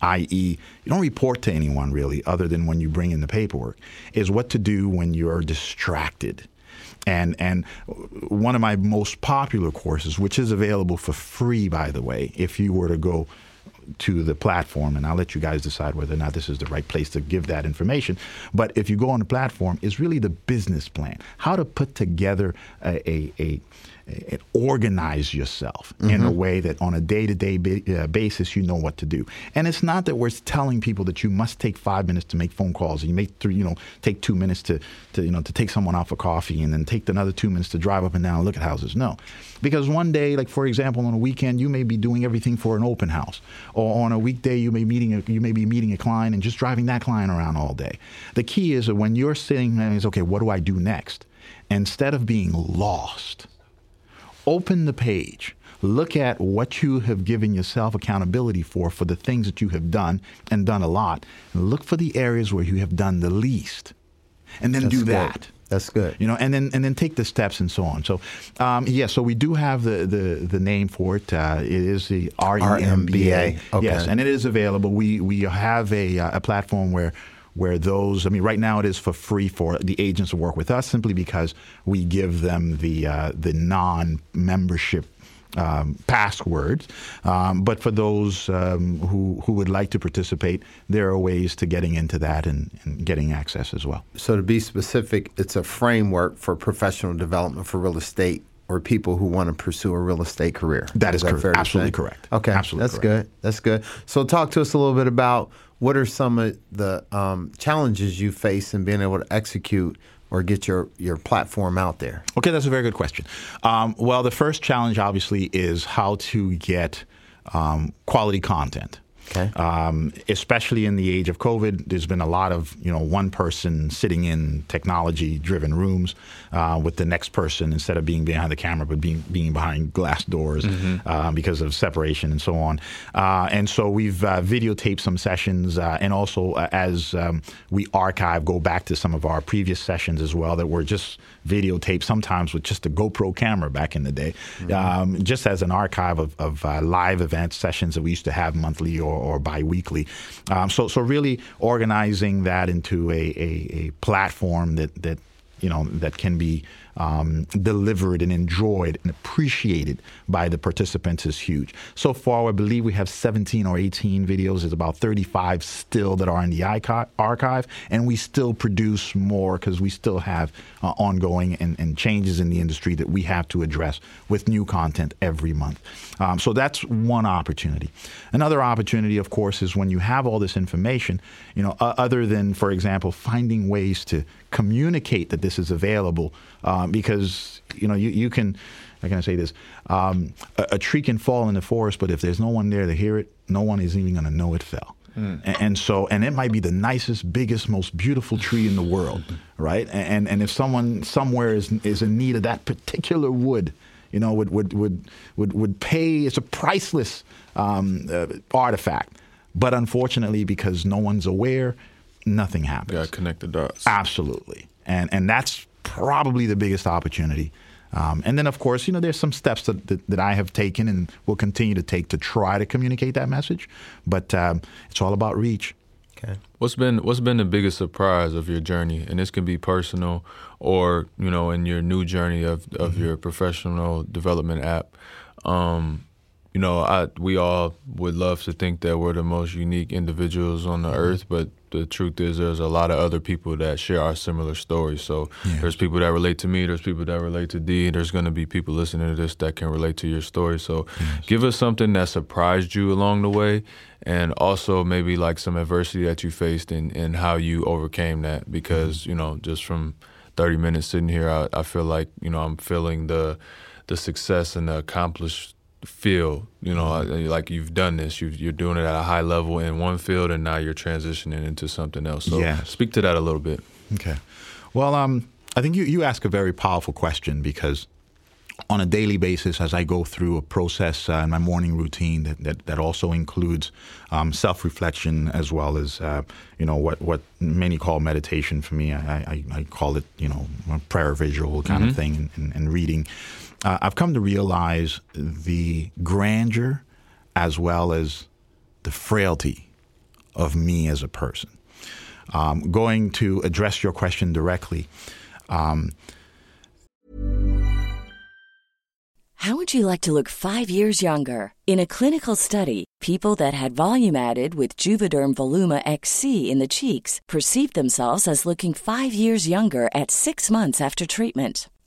[SPEAKER 3] i.e., you don't report to anyone really, other than when you bring in the paperwork, is what to do when you're distracted. And and one of my most popular courses, which is available for free, by the way, if you were to go to the platform, and I'll let you guys decide whether or not this is the right place to give that information. But if you go on the platform, is really the business plan, how to put together a, a, a organize yourself in a way that on a day-to-day ba- uh, basis you know what to do. And it's not that we're telling people that you must take five minutes to make phone calls and you make three you know take two minutes to, to you know to take someone out for coffee and then take another two minutes to drive up and down and look at houses. No. Because one day like for example on a weekend you may be doing everything for an open house. Or on a weekday you may meeting a, you may be meeting a client and just driving that client around all day. The key is that when you're sitting there is okay what do i do next? Instead of being lost open the page look at what you have given yourself accountability for for the things that you have done and done a lot and look for the areas where you have done the least and then
[SPEAKER 2] That's
[SPEAKER 3] do
[SPEAKER 2] good.
[SPEAKER 3] that
[SPEAKER 2] That's good.
[SPEAKER 3] you know and then and then take the steps and so on so um, yeah so we do have the the, the name for it uh, it is the REMBA
[SPEAKER 2] RMBA. Okay.
[SPEAKER 3] yes and it is available we we have a, uh, a platform where where those I mean right now it is for free for the agents to work with us simply because we give them the uh, the non membership um, passwords. Um, but for those um, who, who would like to participate, there are ways to getting into that and, and getting access as well.
[SPEAKER 2] So to be specific, it's a framework for professional development for real estate or people who want to pursue a real estate career.
[SPEAKER 3] That is correct.
[SPEAKER 2] fair to
[SPEAKER 3] Absolutely correct.
[SPEAKER 2] Okay,
[SPEAKER 3] Absolutely
[SPEAKER 2] that's
[SPEAKER 3] correct.
[SPEAKER 2] good. That's good. So talk to us a little bit about what are some of the um, challenges you face in being able to execute or get your, your platform out there.
[SPEAKER 3] Okay, that's a very good question. Um, well, the first challenge obviously is how to get um, quality content.
[SPEAKER 2] Okay.
[SPEAKER 3] Um, especially in the age of COVID, there's been a lot of you know one person sitting in technology-driven rooms uh, with the next person instead of being behind the camera, but being being behind glass doors uh, because of separation and so on. Uh, and so we've uh, videotaped some sessions, uh, and also uh, as um, we archive, go back to some of our previous sessions as well that were just videotaped, sometimes with just a GoPro camera back in the day, um, just as an archive of, of uh, live event sessions that we used to have monthly or, or biweekly. Um, so, so really organizing that into a, a, a platform that that you know that can be um, delivered and enjoyed and appreciated by the participants is huge. So far, I believe we have 17 or 18 videos. There's about 35 still that are in the archive, and we still produce more because we still have uh, ongoing and, and, changes in the industry that we have to address with new content every month. Um, so that's one opportunity. Another opportunity, of course, is when you have all this information, you know, uh, other than, for example, finding ways to communicate that this is available um, because you know you, you can how can I say this? Um, a, a, tree can fall in the forest, but if there's no one there to hear it, no one is even going to know it fell. Mm. And, and, so, and it might be the nicest, biggest, most beautiful tree in the world, right? And and if someone somewhere is is in need of that particular wood, you know, would would would would, would pay. It's a priceless um, uh, artifact, but unfortunately, because no one's aware, nothing happens.
[SPEAKER 1] Yeah, connect the dots.
[SPEAKER 3] Absolutely, and and that's probably the biggest opportunity. Um, and then, of course, you know, there's some steps that, that, that, I have taken and will continue to take to try to communicate that message. But um, it's all about reach.
[SPEAKER 1] Okay. What's been what's been the biggest surprise of your journey? And this can be personal, or you know, in your new journey of of mm-hmm. your professional development app. Um, you know, I we all would love to think that we're the most unique individuals on the mm-hmm. earth, but the truth is there's a lot of other people that share our similar stories. So yeah. there's people that relate to me, there's people that relate to D, there's going to be people listening to this that can relate to your story. So yes. give us something that surprised you along the way and also maybe like some adversity that you faced and, and how you overcame that because, mm-hmm. you know, just from 30 minutes sitting here, I, I feel like, you know, I'm feeling the the success and the accomplished feel you know mm-hmm. like you've done this you are doing it at a high level in one field and now you're transitioning into something else so yeah. speak to that a little bit
[SPEAKER 3] okay well um, i think you, you ask a very powerful question because on a daily basis as i go through a process uh, in my morning routine that, that, that also includes um, self-reflection as well as uh, you know what, what many call meditation for me i, I, I call it you know prayer visual kind mm-hmm. of thing and, and, and reading uh, I've come to realize the grandeur as well as the frailty of me as a person. Um, going to address your question directly. Um,
[SPEAKER 4] How would you like to look five years younger? In a clinical study, people that had volume added with Juvederm Voluma XC in the cheeks perceived themselves as looking five years younger at six months after treatment.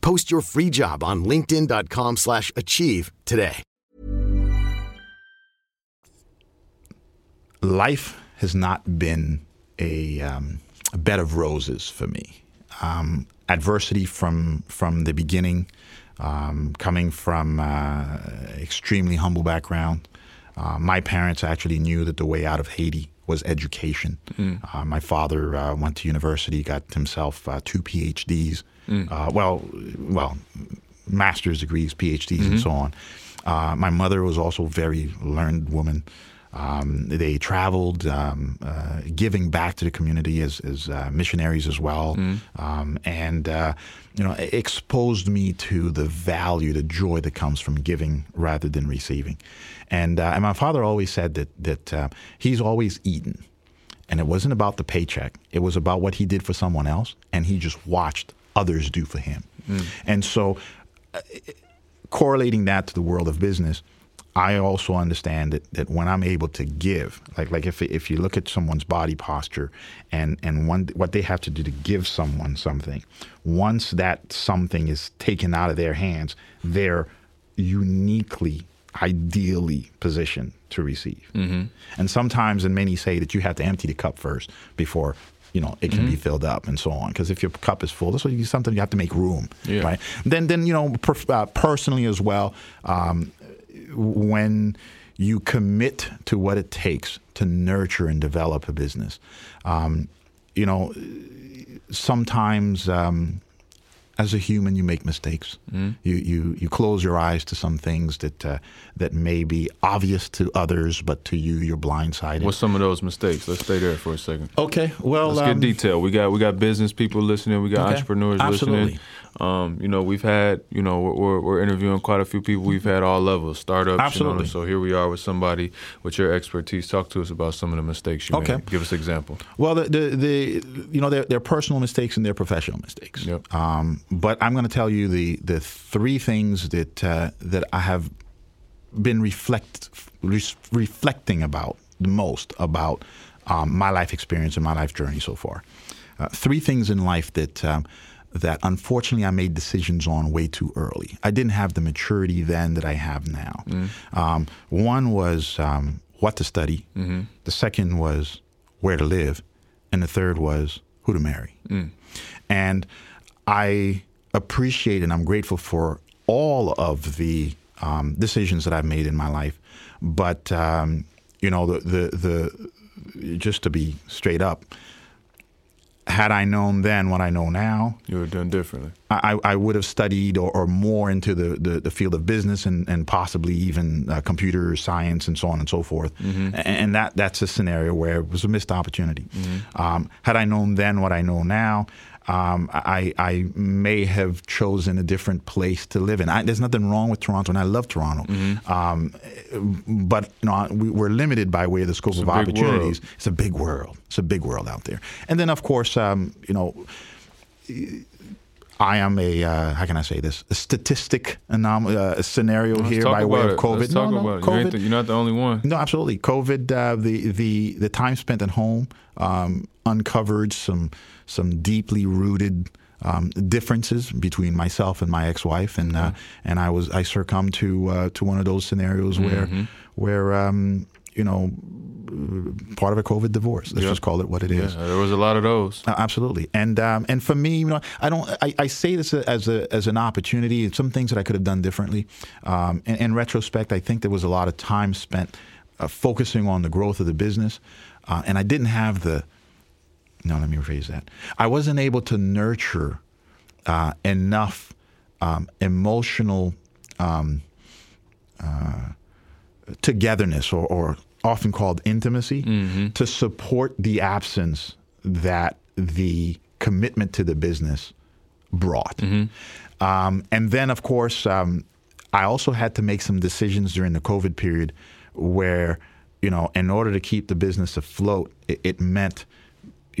[SPEAKER 5] Post your free job on linkedin.com slash achieve today.
[SPEAKER 3] Life has not been a, um, a bed of roses for me. Um, adversity from from the beginning um, coming from uh, extremely humble background. Uh, my parents actually knew that the way out of Haiti was education. Mm. Uh, my father uh, went to university, got himself uh, two PhDs. Mm. Uh, well, well, master's degrees, PhDs, mm-hmm. and so on. my mother was also a very learned woman. Um, they traveled, um, uh, giving back to the community as, as uh, missionaries as well, mm. um, and uh, you know, exposed me to the value, the joy that comes from giving rather than receiving. And, uh, and my father always said that that uh, he's always eaten, and it wasn't about the paycheck; it was about what he did for someone else, and he just watched others do for him. Mm. And so correlating that to the world of business, I also understand that, that when I'm able to give, like like if if you look at someone's body posture and and one what they have to do to give someone something, once that something is taken out of their hands, they're uniquely, ideally positioned to receive. Mm-hmm. And sometimes, and many say that you have to empty the cup first before you know it can be filled up and so on. Because if your cup is full, that's what you sometimes you have to make room,
[SPEAKER 1] Yeah.
[SPEAKER 3] right? Then then you know per, uh, personally as well. Um, when you commit to what it takes to nurture and develop a business, um, you know, sometimes um, as a human you make mistakes.
[SPEAKER 1] Mm-hmm.
[SPEAKER 3] You, you you close your eyes to some things that uh, that may be obvious to others, but to you you're blindsided.
[SPEAKER 1] What's some of those mistakes? Let's stay there for a second.
[SPEAKER 3] okay, well,
[SPEAKER 1] Let's get
[SPEAKER 3] um,
[SPEAKER 1] detailed. We got we got business people listening. We got
[SPEAKER 3] Okay.
[SPEAKER 1] entrepreneurs
[SPEAKER 3] Absolutely.
[SPEAKER 1] listening. Um, you know, we've had you know we're- we're, we're interviewing quite a few people. We've had all levels, startups. You know, so here we are with somebody with your expertise. Talk to us about some of the mistakes you
[SPEAKER 3] Okay.
[SPEAKER 1] made. Give us an example.
[SPEAKER 3] Well, the, the, the you know, they're, they're personal mistakes and they're professional mistakes.
[SPEAKER 1] Yep.
[SPEAKER 3] Um, but I'm going to tell you the the three things that uh, that I have been reflect re- reflecting about the most about um, my life experience and my life journey so far. Uh, three things in life that. That unfortunately I made decisions on way too early. I didn't have the maturity then that I have now. Um, one was um, what to study. The second was where to live, and the third was who to marry. And I appreciate and I'm grateful for all of the um, decisions that I've made in my life. But um, you know, the, the the just to be straight up, had I known then what I know now,
[SPEAKER 1] You would have done differently.
[SPEAKER 3] I, I would have studied or, or more into the, the, the field of business and, and possibly even uh, computer science and so on and so forth. A- And that that's a scenario where it was a missed opportunity. Um, had I known then what I know now, um, I, I may have chosen a different place to live in. I, there's nothing wrong with Toronto, and I love Toronto. Um, but you know, we, we're limited by way of the scope of opportunities.
[SPEAKER 1] world.
[SPEAKER 3] It's a big world. It's a big world out there. And then, of course, um, you know, I am a uh, how can I say this a statistic anom- uh, scenario
[SPEAKER 1] Let's
[SPEAKER 3] here by way of. COVID. No, no. COVID.
[SPEAKER 1] You're, not the only one.
[SPEAKER 3] No, absolutely. COVID, uh, the the the time spent at home um, uncovered some some deeply rooted um, differences between myself and my ex-wife, and uh, and I was I succumbed to uh, to one of those scenarios where where um, you know part of a COVID divorce. Let's
[SPEAKER 1] Yeah.
[SPEAKER 3] just call it what it is.
[SPEAKER 1] Yeah, there was a lot of those.
[SPEAKER 3] Uh, Absolutely, and um, and for me, you know, I don't. I, I say this as a as an opportunity. and Some things that I could have done differently. Um, in, in retrospect, I think there was a lot of time spent uh, focusing on the growth of the business, uh, and I didn't have the. No, let me rephrase that. I wasn't able to nurture uh, enough um, emotional um, uh, togetherness, or, or often called intimacy, to support the absence that the commitment to the business brought. Um, and then, of course, um, I also had to make some decisions during the COVID period where, you know, in order to keep the business afloat, it, it meant,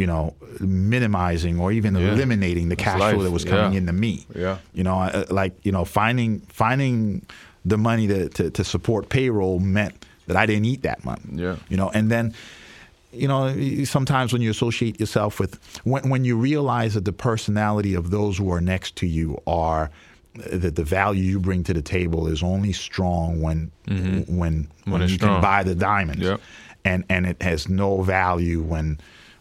[SPEAKER 3] you know, minimizing or even
[SPEAKER 1] Yeah.
[SPEAKER 3] eliminating the cash flow that was coming
[SPEAKER 1] Yeah.
[SPEAKER 3] into me.
[SPEAKER 1] Yeah.
[SPEAKER 3] You know, like you know, finding finding the money to, to, to support payroll meant that I didn't eat that month.
[SPEAKER 1] Yeah.
[SPEAKER 3] You know, and then you know, sometimes when you associate yourself with, when, when you realize that the personality of those who are next to you are, uh, that the value you bring to the table is only strong when, mm-hmm. when, when,
[SPEAKER 1] When it's
[SPEAKER 3] you
[SPEAKER 1] strong.
[SPEAKER 3] can buy the diamonds.
[SPEAKER 1] Yep.
[SPEAKER 3] And, and it has no value when,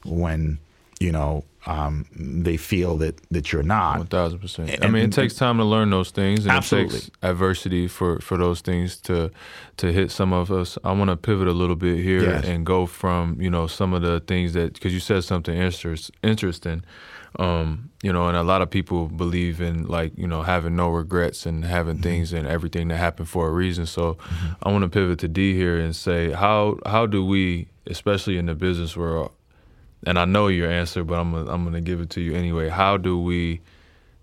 [SPEAKER 3] when, you know, um, they feel that, that you're not.
[SPEAKER 1] One thousand percent. I mean, it takes time to learn those things, and
[SPEAKER 3] Absolutely.
[SPEAKER 1] it takes adversity for for those things to to hit some of us. I want to pivot a little bit here
[SPEAKER 3] Yes.
[SPEAKER 1] and go from you know some of the things that because you said something interest, interesting. Um, you know, and a lot of people believe in like you know having no regrets and having
[SPEAKER 3] Mm-hmm.
[SPEAKER 1] things and everything that happened for a reason. So, I want to pivot to D here and say how how do we, especially in the business world, and I know your answer, but I'm gonna, I'm going to give it to you anyway. How do we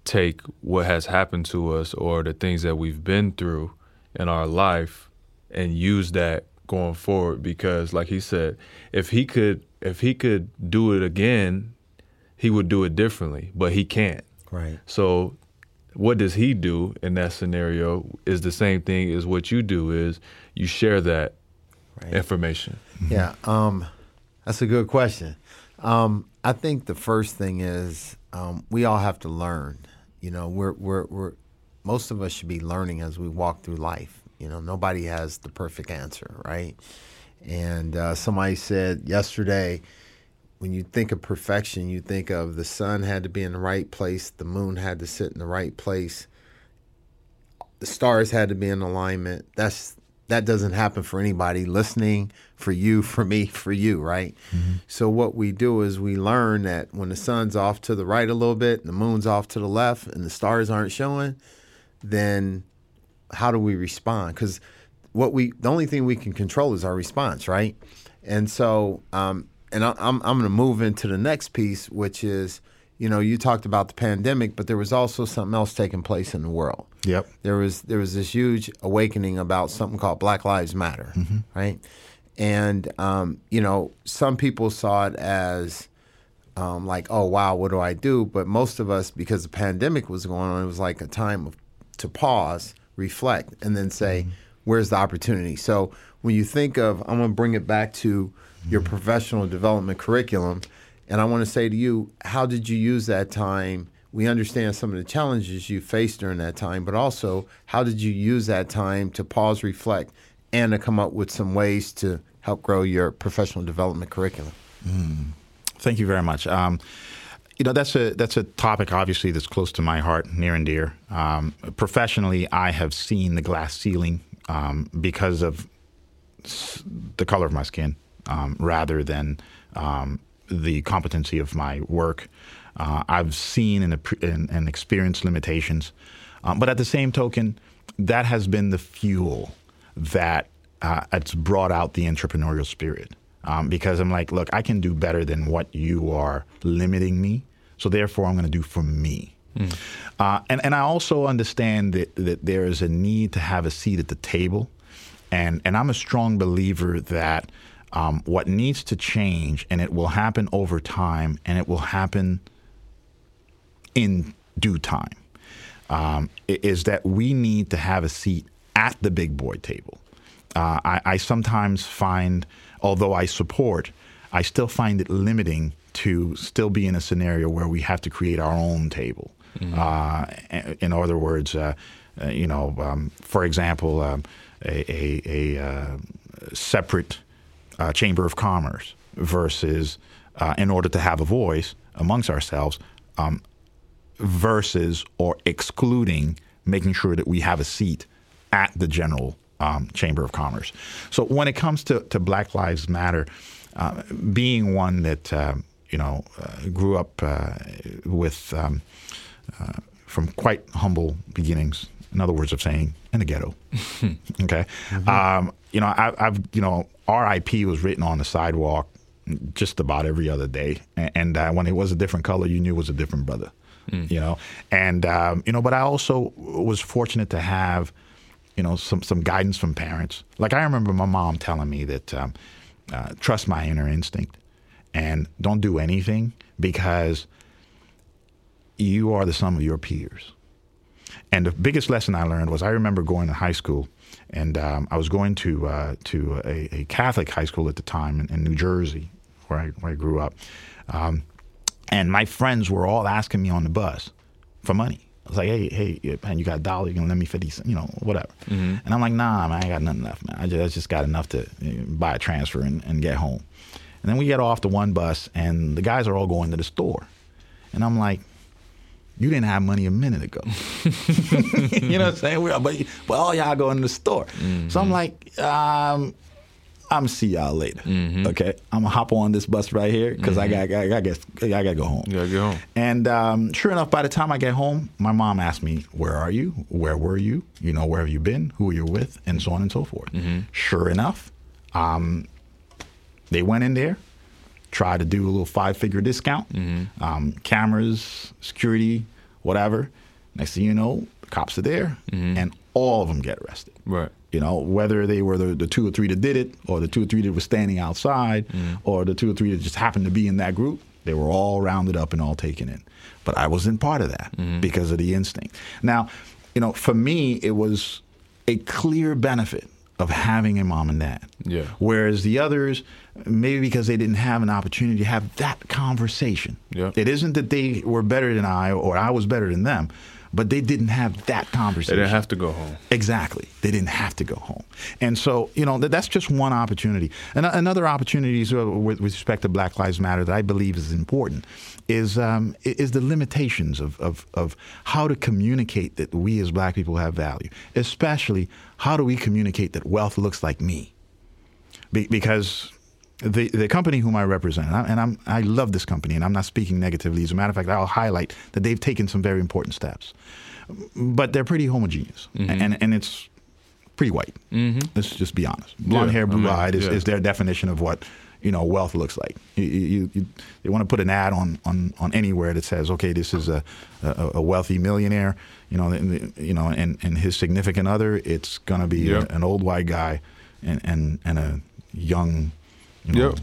[SPEAKER 1] take what has happened to us or the things that we've been through in our life and use that going forward? Because, like he said, if he could if he could do it again, he would do it differently, but he can't.
[SPEAKER 2] Right.
[SPEAKER 1] So, what does he do in that scenario is the same thing as what you do is you share that information.
[SPEAKER 2] Yeah, um, that's a good question. Um, I think the first thing is um, we all have to learn. You know, we're, we're, we're most of us should be learning as we walk through life. You know, nobody has the perfect answer, right? And uh, somebody said yesterday, when you think of perfection, you think of the sun had to be in the right place, the moon had to sit in the right place, the stars had to be in alignment. That's that doesn't happen for anybody listening, for you, for me, for you, right? Mm-hmm. So what we do is we learn that when the sun's off to the right a little bit, the moon's off to the left, and the stars aren't showing, then how do we respond? Because what we the only thing we can control is our response, right? And so, um, and I, I'm I'm going to move into the next piece, which is you know, you talked about the pandemic, but there was also something else taking place in the world.
[SPEAKER 3] Yep.
[SPEAKER 2] There was there was this huge awakening about something called Black Lives Matter, mm-hmm. right? And um, you know, some people saw it as um, like, oh wow, what do I do? But most of us, because the pandemic was going on, it was like a time of, to pause, reflect, and then say, mm-hmm. where's the opportunity? So when you think of, I'm going to bring it back to your mm-hmm. professional development curriculum and I want to say to you, how did you use that time? We understand some of the challenges you faced during that time, but also how did you use that time to pause, reflect, and to come up with some ways to help grow your professional development curriculum?
[SPEAKER 3] Mm. Thank you very much. Um, you know that's a that's a topic obviously that's close to my heart, near and dear. Um, professionally, I have seen the glass ceiling um, because of the color of my skin, um, rather than um, the competency of my work. Uh, I've seen and, and, and experienced limitations, um, but at the same token, that has been the fuel that uh, it's brought out the entrepreneurial spirit. Um, because I'm like, look, I can do better than what you are limiting me. So therefore, I'm going to do for me. Mm. Uh, and, and I also understand that, that there is a need to have a seat at the table. And, and I'm a strong believer that um, what needs to change, and it will happen over time, and it will happen in due time, um, is that we need to have a seat at the big boy table. Uh, I, I, sometimes find, although I support, I still find it limiting to still be in a scenario where we have to create our own table. Mm-hmm. Uh, in other words, uh, uh, you know, um, for example, um, a, a, a uh, separate uh, Chamber of Commerce versus, uh, in order to have a voice amongst ourselves, um, versus or excluding making sure that we have a seat at the general um, Chamber of Commerce. So when it comes to, to Black Lives Matter, uh, being one that uh, you know uh, grew up uh, with um, uh, from quite humble beginnings, in other words of saying in the ghetto. okay, mm-hmm. um, you know I, have you know RIP was written on the sidewalk just about every other day, and, uh, when it was a different color, you knew it was a different brother. Mm. You know, and um, you know, but I also was fortunate to have you know some some guidance from parents. Like I remember my mom telling me that um, uh, trust my inner instinct and don't do anything because you are the sum of your peers. And the biggest lesson I learned was I remember going to high school, and um, I was going to uh, to a, a, Catholic high school at the time in, in New Jersey, where I, where I grew up. Um, and my friends were all asking me on the bus for money. I was like, hey, hey, man, you got a dollar? You gonna lend me fifty? You know, whatever. Mm-hmm. And I'm like, nah, man, I ain't got nothing left, man. I just, I just got enough to buy a transfer and, and get home. And then we get off the one bus, and the guys are all going to the store, and I'm like, you didn't have money a minute ago. you know what I'm saying? We're, but, but all y'all going to the store. Mm-hmm. So I'm like, um, I'm gonna see y'all later. Mm-hmm. Okay, I'm gonna hop on this bus right here because mm-hmm. I got I got I got to go home.
[SPEAKER 1] You gotta go home.
[SPEAKER 3] And um, sure enough, by the time I get home, my mom asked me, "Where are you? Where were you? You know, where have you been? Who are you with? And so on and so forth." Mm-hmm. Sure enough, um, they went in there tried to do a little five figure discount, mm-hmm. um, cameras, security, whatever. Next thing you know, the cops are there, mm-hmm. and all of them get arrested.
[SPEAKER 1] Right.
[SPEAKER 3] You know, whether they were the, the, two or three that did it, or the two or three that were standing outside, mm-hmm. or the two or three that just happened to be in that group, They were all rounded up and all taken in. But I wasn't part of that because of the instinct. Now, you know, for me, it was a clear benefit of having a mom and dad.
[SPEAKER 1] Yeah.
[SPEAKER 3] Whereas the others, maybe because they didn't have an opportunity to have that conversation.
[SPEAKER 1] Yeah.
[SPEAKER 3] It isn't that they were better than I or I was better than them, but they didn't have that conversation.
[SPEAKER 1] They didn't have to go home.
[SPEAKER 3] Exactly. They didn't have to go home. And so, you know, that, that's just one opportunity. And another opportunity is, uh, with, with respect to Black Lives Matter that I believe is important is um, is the limitations of, of, of how to communicate that we as black people have value, especially how do we communicate that wealth looks like me? Be, because the the company whom I represent, and, I, and I'm I love this company, and I'm not speaking negatively. As a matter of fact, I'll highlight that they've taken some very important steps, but they're pretty homogeneous, and and it's pretty white. Mm-hmm. Let's just be honest. Blonde
[SPEAKER 1] Yeah,
[SPEAKER 3] hair,
[SPEAKER 1] I
[SPEAKER 3] blue
[SPEAKER 1] mean,
[SPEAKER 3] eyed is,
[SPEAKER 1] yeah.
[SPEAKER 3] is their definition of what you know wealth looks like. You, you, you, they want to put an ad on, on, on anywhere that says, okay, this is a, a, a wealthy millionaire, you know, and, you know, and, and his significant other, it's going to be
[SPEAKER 1] Yeah.
[SPEAKER 3] a, an old white guy and, and, and a young, you know,
[SPEAKER 1] Yep.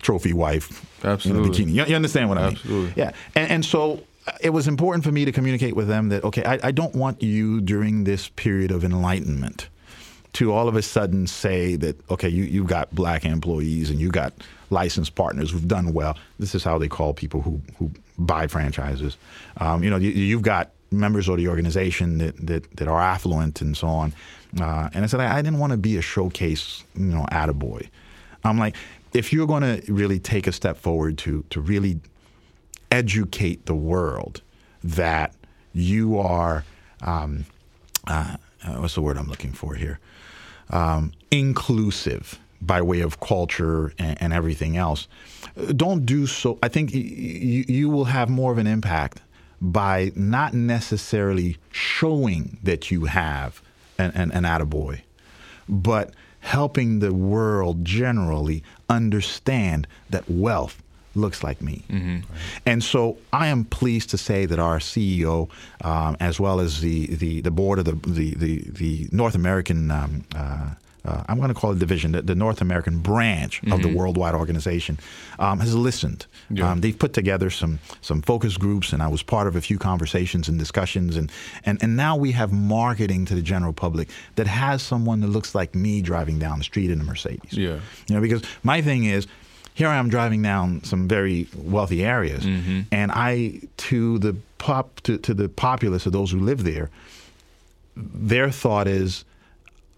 [SPEAKER 3] trophy wife in a
[SPEAKER 1] Absolutely.
[SPEAKER 3] bikini. You, you understand what I mean?
[SPEAKER 1] Absolutely.
[SPEAKER 3] Yeah. And, and so uh, it was important for me to communicate with them that, okay, I, I don't want you during this period of enlightenment to all of a sudden say that, okay, you, you've got black employees and you got licensed partners who've done well. This is how they call people who, who buy franchises. Um, you know, you, you've got members of the organization that, that, that are affluent and so on. Uh, and I said, I, I didn't want to be a showcase, you know, attaboy. I'm like, if you're going to really take a step forward to, to really educate the world that you are um, uh, uh, what's the word I'm looking for here? Um, inclusive by way of culture and, and everything else. Don't do so. I think y- y- you will have more of an impact by not necessarily showing that you have an, an, an attaboy, but helping the world generally understand that wealth looks like me. And so I am pleased to say that our CEO, um, as well as the, the, the board of the, the, the, the North American, um, uh, uh, I'm going to call it division, the, the North American branch of the worldwide organization, um, has listened. Um, they've put together some some focus groups, and I was part of a few conversations and discussions, and, and and now we have marketing to the general public that has someone that looks like me driving down the street in a Mercedes.
[SPEAKER 1] Yeah.
[SPEAKER 3] You know, because my thing is, here I am driving down some very wealthy areas, and I to the pop to, to the populace of those who live there, their thought is,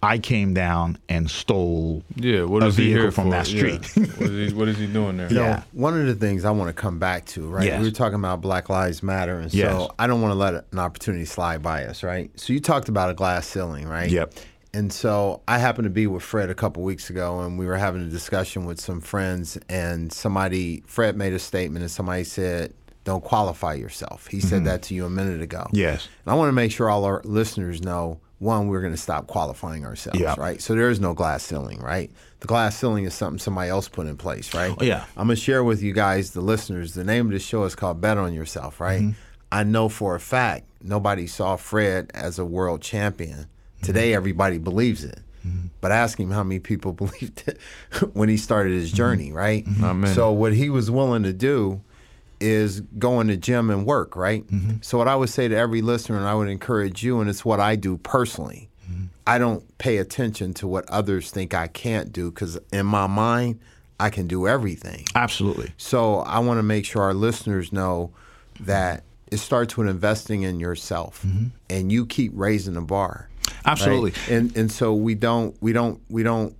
[SPEAKER 3] I came down and stole
[SPEAKER 1] Yeah, what
[SPEAKER 3] a
[SPEAKER 1] is he
[SPEAKER 3] vehicle
[SPEAKER 1] here
[SPEAKER 3] from
[SPEAKER 1] for?
[SPEAKER 3] that
[SPEAKER 1] Yeah.
[SPEAKER 3] street.
[SPEAKER 1] what, is he, what is he doing there?
[SPEAKER 2] You know, one of the things I want to come back to, right?
[SPEAKER 3] Yes.
[SPEAKER 2] We were talking about Black Lives Matter, and
[SPEAKER 3] Yes.
[SPEAKER 2] so I don't want to let an opportunity slide by us, right? So you talked about a glass ceiling, right?
[SPEAKER 3] Yep.
[SPEAKER 2] And so I happened to be with Fred a couple weeks ago, and we were having a discussion with some friends, and somebody, Fred made a statement, and somebody said, "Don't qualify yourself." He said that to you a minute ago.
[SPEAKER 3] Mm-hmm. Yes.
[SPEAKER 2] And I want to make sure all our listeners know one, we're going to stop qualifying ourselves,
[SPEAKER 3] Yeah.
[SPEAKER 2] right? So there is no glass ceiling, right? The glass ceiling is something somebody else put in place, right?
[SPEAKER 3] Oh, yeah.
[SPEAKER 2] I'm going to share with you guys, the listeners, the name of the show is called Bet on Yourself, right?
[SPEAKER 3] Mm-hmm.
[SPEAKER 2] I know for a fact nobody saw Fred as a world champion. Today,
[SPEAKER 3] Mm-hmm.
[SPEAKER 2] everybody believes it. But ask him how many people believed it when he started his
[SPEAKER 3] Mm-hmm.
[SPEAKER 2] journey, right?
[SPEAKER 1] Many.
[SPEAKER 2] So, what he was willing to do is going to gym and work, right?
[SPEAKER 3] Mm-hmm.
[SPEAKER 2] So what I would say to every listener, and I would encourage you, and it's what I do personally.
[SPEAKER 3] Mm-hmm.
[SPEAKER 2] I don't pay attention to what others think I can't do because in my mind, I can do everything.
[SPEAKER 3] Absolutely.
[SPEAKER 2] So I want to make sure our listeners know that it starts with investing in yourself, and you keep raising the bar. right?
[SPEAKER 3] Mm-hmm. Absolutely.
[SPEAKER 2] And and so we don't we don't we don't.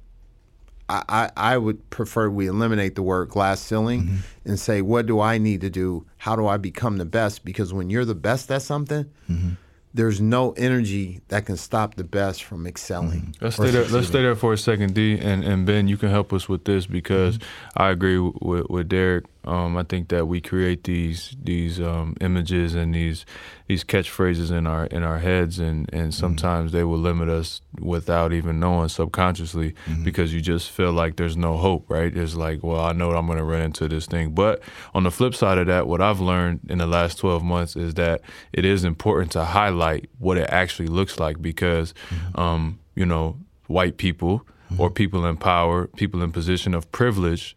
[SPEAKER 2] I, I I would prefer we eliminate the word glass ceiling
[SPEAKER 3] Mm-hmm.
[SPEAKER 2] and say what do I need to do? How do I become the best? Because when you're the best at something,
[SPEAKER 3] Mm-hmm.
[SPEAKER 2] there's no energy that can stop the best from excelling.
[SPEAKER 1] Let's stay there. Let's stay there for a second, D, and, and Ben. You can help us with this because I agree with, with Derek. Um, I think that we create these these um, images and these these catchphrases in our in our heads, and, and sometimes they will limit us without even knowing subconsciously because you just feel like there's no hope, right? It's like, well, I know I'm going to run into this thing. But on the flip side of that, what I've learned in the last 12 months is that it is important to highlight what it actually looks like because, um, you know, white people or people in power, people in position of privilege,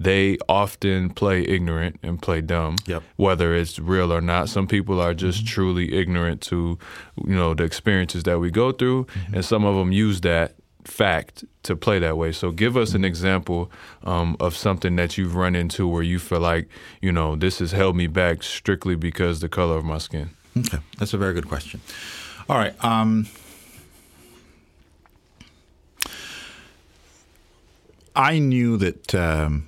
[SPEAKER 1] they often play ignorant and play dumb,
[SPEAKER 3] Yep.
[SPEAKER 1] whether it's real or not. Some people are just truly ignorant to, you know, the experiences that we go through, and some of them use that fact to play that way. So give us an example um, of something that you've run into where you feel like, you know, this has held me back strictly because the color of my skin.
[SPEAKER 3] Okay, that's a very good question. All right. Um, I knew that um,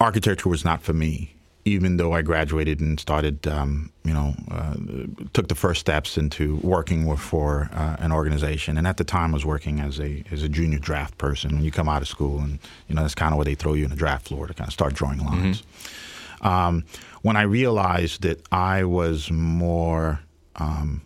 [SPEAKER 3] architecture was not for me, even though I graduated and started, um, you know, uh, took the first steps into working with, for uh, an organization. And at the time, I was working as a as a junior draft person. When you come out of school, and you know, that's kind of where they throw you in the draft floor to kind of start drawing lines. Um, when I realized that I was more um,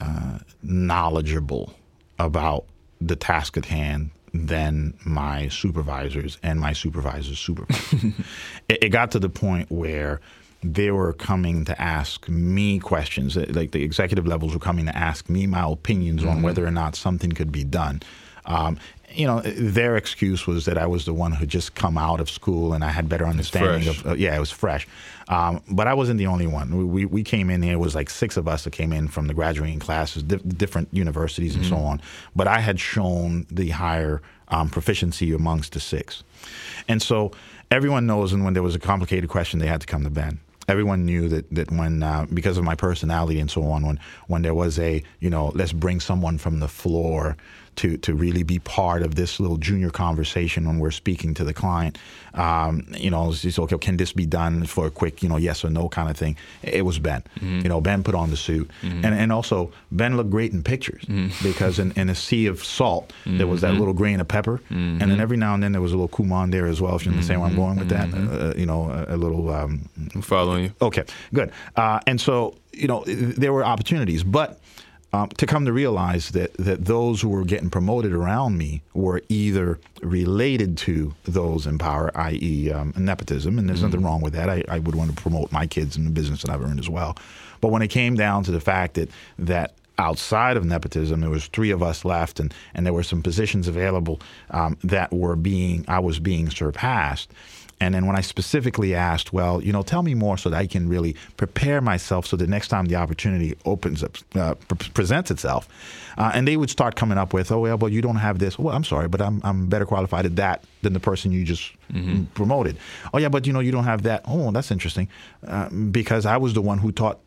[SPEAKER 3] uh, knowledgeable about the task at hand than my supervisors and my supervisor's supervisor. it, it got to the point where they were coming to ask me questions. Like the executive levels were coming to ask me my opinions on whether or not something could be done. Um, you know, their excuse was that I was the one who just come out of school and I had better understanding of. Uh, yeah, it was fresh, um, but I wasn't the only one. We, we came in there. It was like six of us that came in from the graduating classes, di- different universities and so on. But I had shown the higher um, proficiency amongst the six, and so everyone knows. And when there was a complicated question, they had to come to Ben everyone knew that that when uh, because of my personality and so on when when there was a you know let's bring someone from the floor to to really be part of this little junior conversation when we're speaking to the client. Um, you know it's okay can this be done for a quick you know yes or no kind of thing? It was Ben. You know Ben put on the suit. And and also Ben looked great in pictures because in, in a sea of salt there was that little grain of pepper. And then every now and then there was a little cumin there as well if you understand where I'm going with that uh, you know a, a little um,
[SPEAKER 1] I'm following you.
[SPEAKER 3] Okay, good. Uh, and so, you know, there were opportunities, but um, to come to realize that, that those who were getting promoted around me were either related to those in power, i.e., um, nepotism, and there's nothing wrong with that. I, I would want to promote my kids in the business that I've earned as well. But when it came down to the fact that that outside of nepotism, there was three of us left, and, and there were some positions available um, that were being I was being surpassed. And then when I specifically asked, well, you know, tell me more so that I can really prepare myself so the next time the opportunity opens up, uh, pre- presents itself, uh, and they would start coming up with, oh, well, but you don't have this. Well, I'm sorry, but I'm, I'm better qualified at that than the person you just promoted. Oh, yeah, but you know, you don't have that. Oh, that's interesting, uh, because I was the one who taught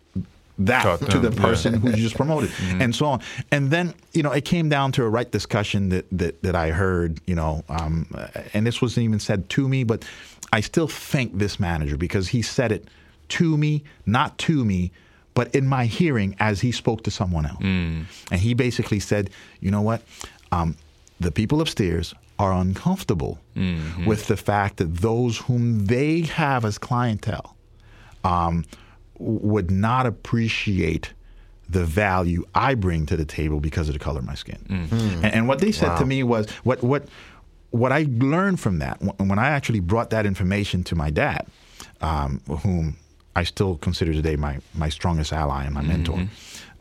[SPEAKER 3] that
[SPEAKER 1] Taught
[SPEAKER 3] to the
[SPEAKER 1] them, yeah.
[SPEAKER 3] person who you just promoted and so on and then you know it came down to a right discussion that that, that i heard you know um, and this wasn't even said to me but i still thank this manager because he said it to me not to me but in my hearing as he spoke to someone else. And he basically said you know what? Um, the people upstairs are uncomfortable with the fact that those whom they have as clientele um, would not appreciate the value I bring to the table because of the color of my skin. And, and what they said to me was what what what I learned from that when I actually brought that information to my dad, um, whom I still consider today my my strongest ally and my mentor.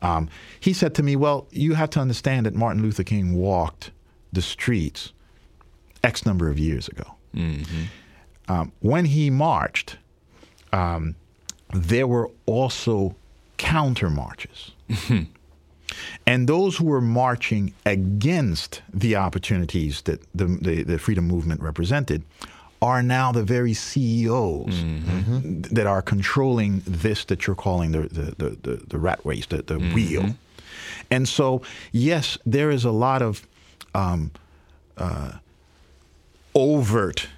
[SPEAKER 3] Um, he said to me, "Well, you have to understand that Martin Luther King walked the streets X number of years ago. Um, when he marched, um, there were also counter marches. And those who were marching against the opportunities that the, the, the freedom movement represented are now the very CEOs that are controlling this that you're calling the, the, the, the, rat race, the, the wheel. And so, yes, there is a lot of um, uh, overt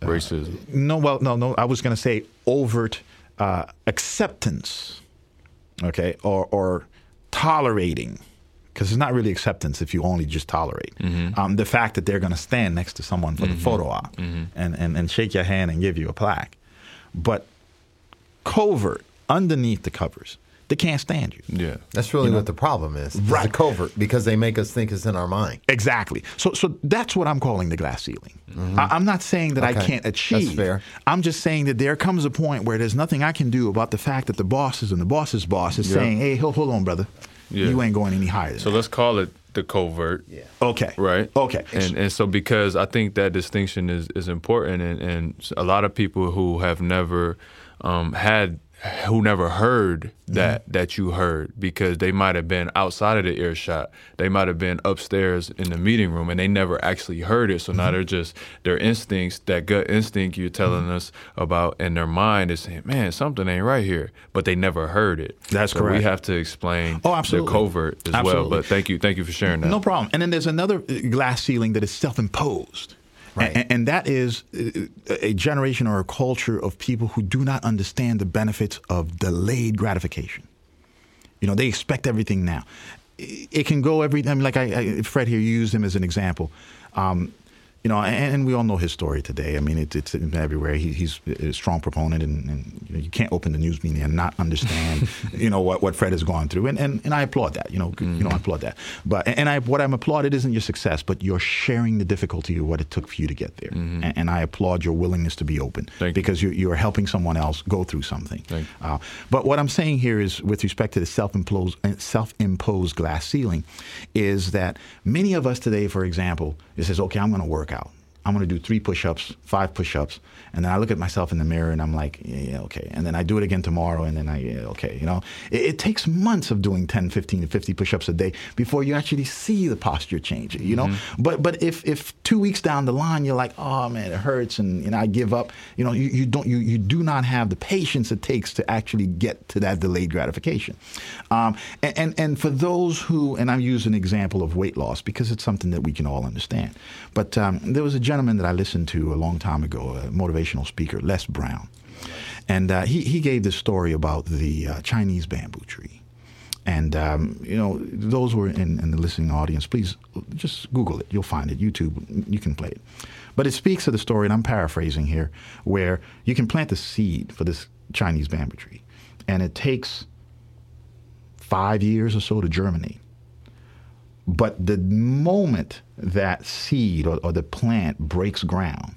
[SPEAKER 1] Racism.
[SPEAKER 3] no, well, no, no. I was going to say overt uh, acceptance, okay, or or tolerating, because it's not really acceptance if you only just tolerate. Mm-hmm. Um, the fact that they're going to stand next to someone for the mm-hmm. photo op mm-hmm. and, and and shake your hand and give you a plaque, but covert underneath the covers, they can't stand you.
[SPEAKER 1] Yeah.
[SPEAKER 2] That's really what the problem is. It's
[SPEAKER 3] Right.
[SPEAKER 2] the covert because they make us think it's in our mind.
[SPEAKER 3] Exactly. So, so that's what I'm calling the glass ceiling. I, I'm not saying that I can't achieve.
[SPEAKER 2] That's
[SPEAKER 3] achieve.
[SPEAKER 2] fair.
[SPEAKER 3] I'm just saying that there comes a point where there's nothing I can do about the fact that the bosses and the boss's boss is
[SPEAKER 1] Yeah.
[SPEAKER 3] saying, "Hey, hold, hold on, brother,
[SPEAKER 1] Yeah.
[SPEAKER 3] you ain't going any higher." Than
[SPEAKER 1] So
[SPEAKER 3] that."
[SPEAKER 1] let's call it the covert.
[SPEAKER 2] Yeah.
[SPEAKER 3] Okay.
[SPEAKER 1] Right.
[SPEAKER 3] Okay.
[SPEAKER 1] And and so because I think that distinction is is important, and and a lot of people who have never um, had who never heard that
[SPEAKER 3] Mm-hmm.
[SPEAKER 1] that you heard because they might have been outside of the earshot. They might have been upstairs in the meeting room and they never actually heard it. So now
[SPEAKER 3] Mm-hmm.
[SPEAKER 1] they're just their instincts, that gut instinct you're telling us about, and their mind is saying, "Man, something ain't right here," but they never heard it.
[SPEAKER 3] That's
[SPEAKER 1] so
[SPEAKER 3] correct.
[SPEAKER 1] We have to explain
[SPEAKER 3] Oh, absolutely.
[SPEAKER 1] the covert as well. But thank you, thank you for sharing that.
[SPEAKER 3] No problem. And then there's another uh, glass ceiling that is self-imposed.
[SPEAKER 2] Right.
[SPEAKER 3] And, and that is uh, a generation or a culture of people who do not understand the benefits of delayed gratification. You know, they expect everything now. It it can go every. I mean, like I, I Fred here used him as an example. Um, you know, and, and we all know his story today. I mean, it, it's everywhere. He, he's a strong proponent, and, and you, know, you can't open the news media and not understand, you know, what, what Fred has gone through. And, and, and I applaud that. You know, you know, I applaud that. But and I what I'm applauded isn't your success, but you're sharing the difficulty of what it took for you to get there. And, and I applaud your willingness to be open
[SPEAKER 1] Thank
[SPEAKER 3] because you you are helping someone else go through something. Uh, but what I'm saying here is, with respect to the self-imposed, uh, self-imposed glass ceiling, is that many of us today, for example, it says, okay, I'm going to work. I'm going to do three push-ups, five push-ups, and then I look at myself in the mirror and I'm like, yeah, yeah, okay. And then I do it again tomorrow, and then I, yeah, okay. You know, it, it takes months of doing 10, 15, 50 push-ups a day before you actually see the posture change. You know, but but if if two weeks down the line you're like, oh man, it hurts, and you know, I give up. You know, you, you don't you you do not have the patience it takes to actually get to that delayed gratification. Um, and, and and for those who, and I use an example of weight loss because it's something that we can all understand. But um, there was a gentleman that I listened to a long time ago, a motivational speaker, Les Brown, and uh, he he gave this story about the uh, Chinese bamboo tree. And um, you know, those who are in, in the listening audience, please just Google it. You'll find it. YouTube, you can play it. But it speaks to the story, and I'm paraphrasing here, where you can plant the seed for this Chinese bamboo tree, and it takes five years or so to germinate. But the moment that seed or, or the plant breaks ground,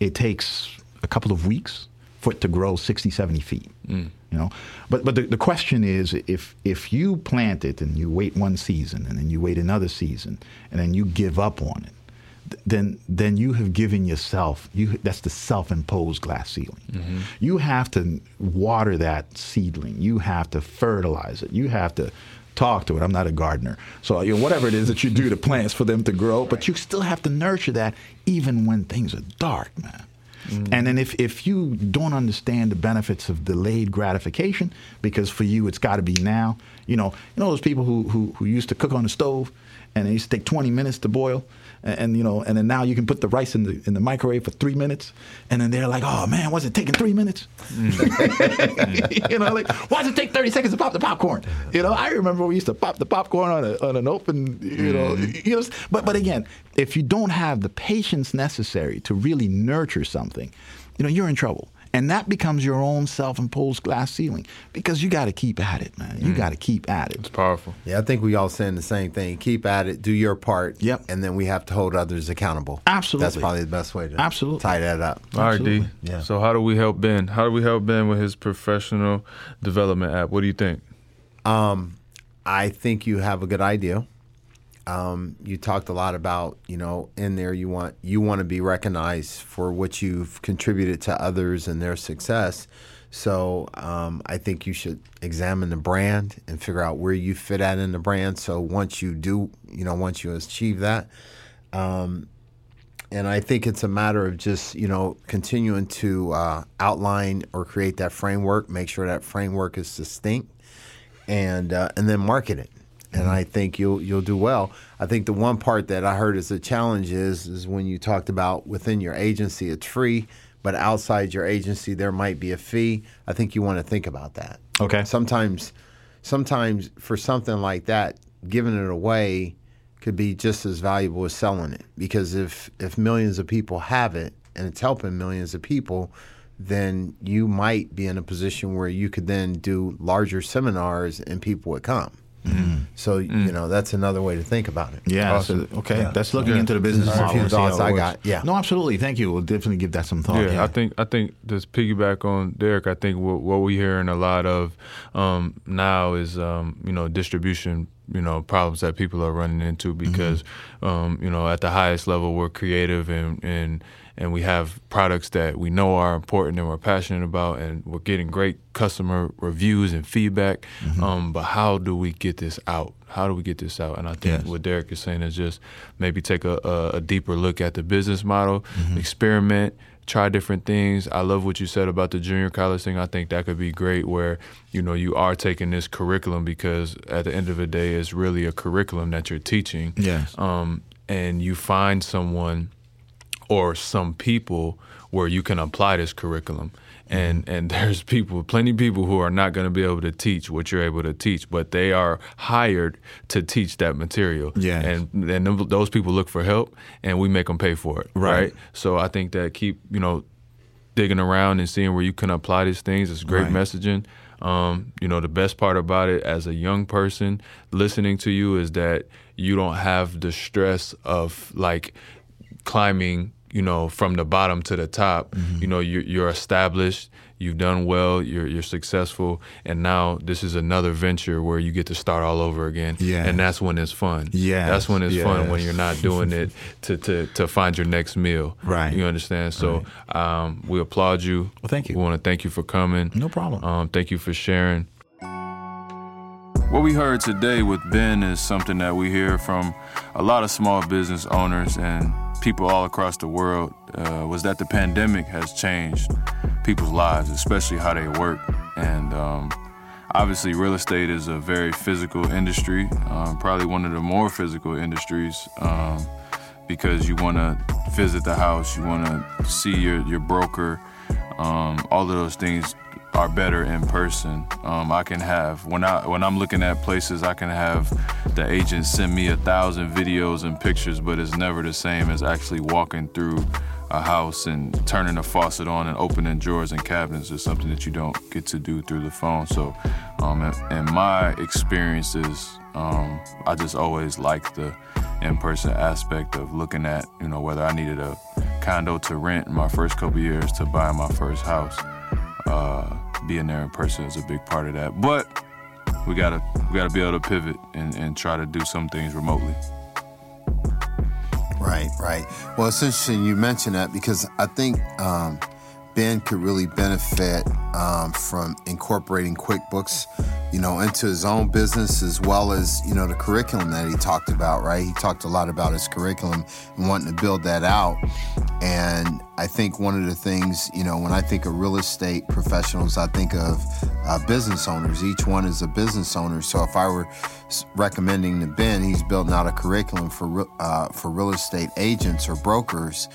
[SPEAKER 3] it takes a couple of weeks for it to grow 60, 70 feet. Mm. You know, but but the, the question is, if if you plant it and you wait one season and then you wait another season and then you give up on it, then then you have given yourself you that's the self-imposed glass ceiling. Mm-hmm. You have to water that seedling. You have to fertilize it. You have to talk to it. I'm not a gardener, so you know, whatever it is that you do to plants for them to grow, but you still have to nurture that even when things are dark, man. Mm. And then if, if you don't understand the benefits of delayed gratification, because for you it's got to be now, you know, you know those people who, who, who used to cook on the stove and it used to take 20 minutes to boil, and, and, you know, and then now you can put the rice in the in the microwave for three minutes, and then they're like, oh man, what's it taking three minutes? Mm. you know, like why does it take 30 seconds to pop the popcorn? You know, I remember we used to pop the popcorn on, a, on an open, you know, mm. you know, but but again, if you don't have the patience necessary to really nurture something, you know, you're in trouble. And that becomes your own self-imposed glass ceiling because you got to keep at it, man. You got to keep at it.
[SPEAKER 1] It's powerful.
[SPEAKER 2] Yeah, I think we all saying the same thing. Keep at it, do your part.
[SPEAKER 3] Yep.
[SPEAKER 2] And then we have to hold others accountable.
[SPEAKER 3] Absolutely.
[SPEAKER 2] That's probably the best way to
[SPEAKER 3] Absolutely.
[SPEAKER 2] tie that up.
[SPEAKER 1] All right, D.
[SPEAKER 2] Yeah.
[SPEAKER 1] So how do we help Ben? How do we help Ben with his professional development app? What do you think?
[SPEAKER 2] Um, I think you have a good idea. Um, you talked a lot about, you know, in there you want you want to be recognized for what you've contributed to others and their success. So um, I think you should examine the brand and figure out where you fit at in the brand. So once you do, you know, once you achieve that, um, and I think it's a matter of just you know continuing to uh, outline or create that framework, make sure that framework is distinct, and uh, and then market it. And I think you'll you'll do well. I think the one part that I heard as a challenge is is when you talked about within your agency it's free, but outside your agency there might be a fee. I think you want to think about that.
[SPEAKER 3] Okay.
[SPEAKER 2] Sometimes, sometimes for something like that, giving it away could be just as valuable as selling it. Because if if millions of people have it and it's helping millions of people, then you might be in a position where you could then do larger seminars and people would come. So you know that's another way to think about it.
[SPEAKER 3] Yeah.
[SPEAKER 1] Awesome.
[SPEAKER 3] so- okay.
[SPEAKER 2] Yeah.
[SPEAKER 3] That's looking
[SPEAKER 1] Yeah.
[SPEAKER 3] into the business
[SPEAKER 2] Just a few
[SPEAKER 3] and see how
[SPEAKER 2] thoughts I got. Yeah.
[SPEAKER 3] No, absolutely. Thank you. We'll definitely give that some thought.
[SPEAKER 1] yeah, I think I think just piggyback on Derek. I think what, what we're hearing a lot of um, now is um, you know distribution you know problems that people are running into because um, you know at the highest level we're creative and and and we have products that we know are important and we're passionate about and we're getting great customer reviews and feedback. Um, but how do we get this out? How do we get this out? And i think
[SPEAKER 6] Yes.
[SPEAKER 1] what derek is saying is just maybe take a, a, a deeper look at the business model experiment try different things. I love what you said about the junior college thing. I think that could be great where you know you are taking this curriculum because at the end of the day it's really a curriculum that you're teaching.
[SPEAKER 6] Yes.
[SPEAKER 1] um, and you find someone or some people where you can apply this curriculum. And and there's people, plenty of people who are not going to be able to teach what you're able to teach, but they are hired to teach that material.
[SPEAKER 6] Yes.
[SPEAKER 1] And and those people look for help, and we make them pay for it.
[SPEAKER 6] Right.
[SPEAKER 1] So I think that keep you know digging around and seeing where you can apply these things is great
[SPEAKER 6] Right.
[SPEAKER 1] messaging. Um, you know, the best part about it as a young person listening to you is that you don't have the stress of like climbing, you know, from the bottom to the top.
[SPEAKER 6] Mm-hmm.
[SPEAKER 1] You know, you're, you're established, you've done well, you're you're successful, and now this is another venture where you get to start all over again.
[SPEAKER 6] Yes.
[SPEAKER 1] and that's when it's fun.
[SPEAKER 6] Yeah.
[SPEAKER 1] that's when it's fun when you're not doing it to to to find your next meal.
[SPEAKER 6] Right.
[SPEAKER 1] You understand? So um, we applaud you.
[SPEAKER 6] Well, thank you.
[SPEAKER 1] We want to thank you for coming.
[SPEAKER 6] No problem.
[SPEAKER 1] Um, thank you for sharing. What we heard today with Ben is something that we hear from a lot of small business owners and people all across the world. Uh, was that the pandemic has changed people's lives, especially how they work, and um, obviously real estate is a very physical industry, um, probably one of the more physical industries. Um, because you want to visit the house, you want to see your, your broker. Um, all of those things are better in person. Um, I can have when I when I'm looking at places, I can have the agent send me a thousand videos and pictures, but it's never the same as actually walking through a house and turning a faucet on and opening drawers and cabinets is something that you don't get to do through the phone. So, um, in, in my experiences, um, I just always liked the in-person aspect of looking at, you know, whether I needed a condo to rent in my first couple years to buy my first house. Uh, being there in person is a big part of that. But we gotta we gotta be able to pivot and, and try to do some things remotely.
[SPEAKER 2] Right, right. Well, it's interesting you mentioned that because I think um, Ben could really benefit um, from incorporating QuickBooks, you know, into his own business as well as you know the curriculum that he talked about. Right, he talked a lot about his curriculum and wanting to build that out. And I think one of the things, you know, when I think of real estate professionals, I think of uh, business owners. Each one is a business owner. So if I were recommending to Ben, he's building out a curriculum for uh, for real estate agents or brokers.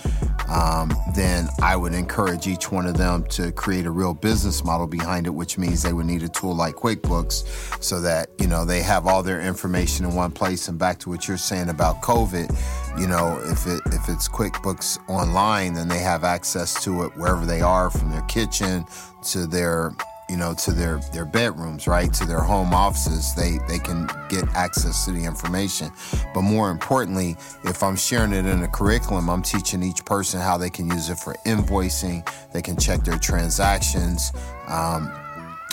[SPEAKER 2] Um, then I would encourage each one of them to create a real business model behind it, which means they would need a tool like QuickBooks, so that you know they have all their information in one place. And back to what you're saying about COVID, you know, if it if it's QuickBooks online, then they have access to it wherever they are, from their kitchen to their you know to their their bedrooms right? To their home offices they they can get access to the information. But more importantly if i'm sharing it in a curriculum i'm teaching each person how they can use it for invoicing. They can check their transactions. Um,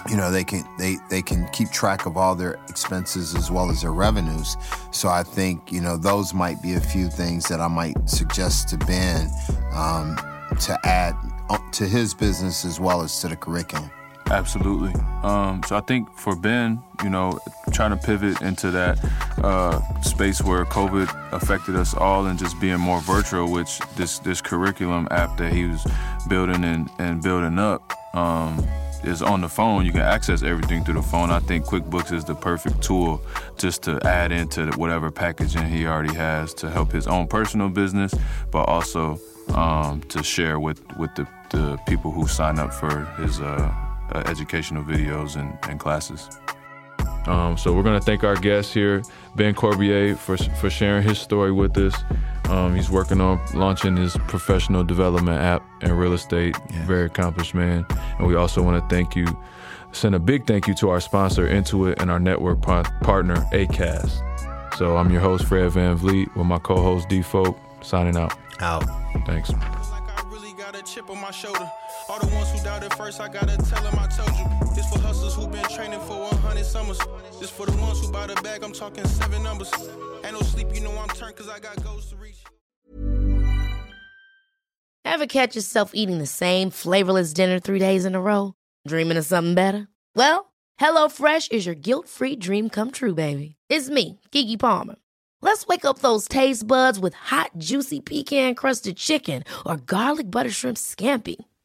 [SPEAKER 2] you know they can they they can keep track of all their expenses as well as their revenues so i think you know those might be a few things that i might suggest to ben um, to add uh, to his business as well as to the curriculum
[SPEAKER 1] Absolutely. Um, so I think for Ben, you know, trying to pivot into that uh, space where COVID affected us all and just being more virtual, which this this curriculum app that he was building and, and building up um, is on the phone. You can access everything through the phone. I think QuickBooks is the perfect tool just to add into whatever packaging he already has to help his own personal business, but also um, to share with with the, the people who sign up for his. Uh, uh, educational videos and, and classes. Um, so we're going to thank our guest here, Ben Corbier, for for sharing his story with us. Um, he's working on launching his professional development app in real estate.
[SPEAKER 6] Yeah.
[SPEAKER 1] Very accomplished man. And we also want to thank you, send a big thank you to our sponsor, Intuit, and our network par- partner, ACAST. So I'm your host, Fred Van Vliet, with my co-host, D Folk, signing out.
[SPEAKER 2] out
[SPEAKER 1] Thanks.
[SPEAKER 7] All the ones who doubted first, I gotta tell them I told you. This for hustlers who been training for 100 summers. This for the ones who buy the bag, I'm talking seven numbers. Ain't no sleep, you know I'm turned cause I got goals to reach.
[SPEAKER 8] Ever catch yourself eating the same flavorless dinner three days in a row? Dreaming of something better? Well, HelloFresh is your guilt free dream come true, baby. It's me, Keke Palmer. Let's wake up those taste buds with hot, juicy pecan crusted chicken or garlic butter shrimp scampi.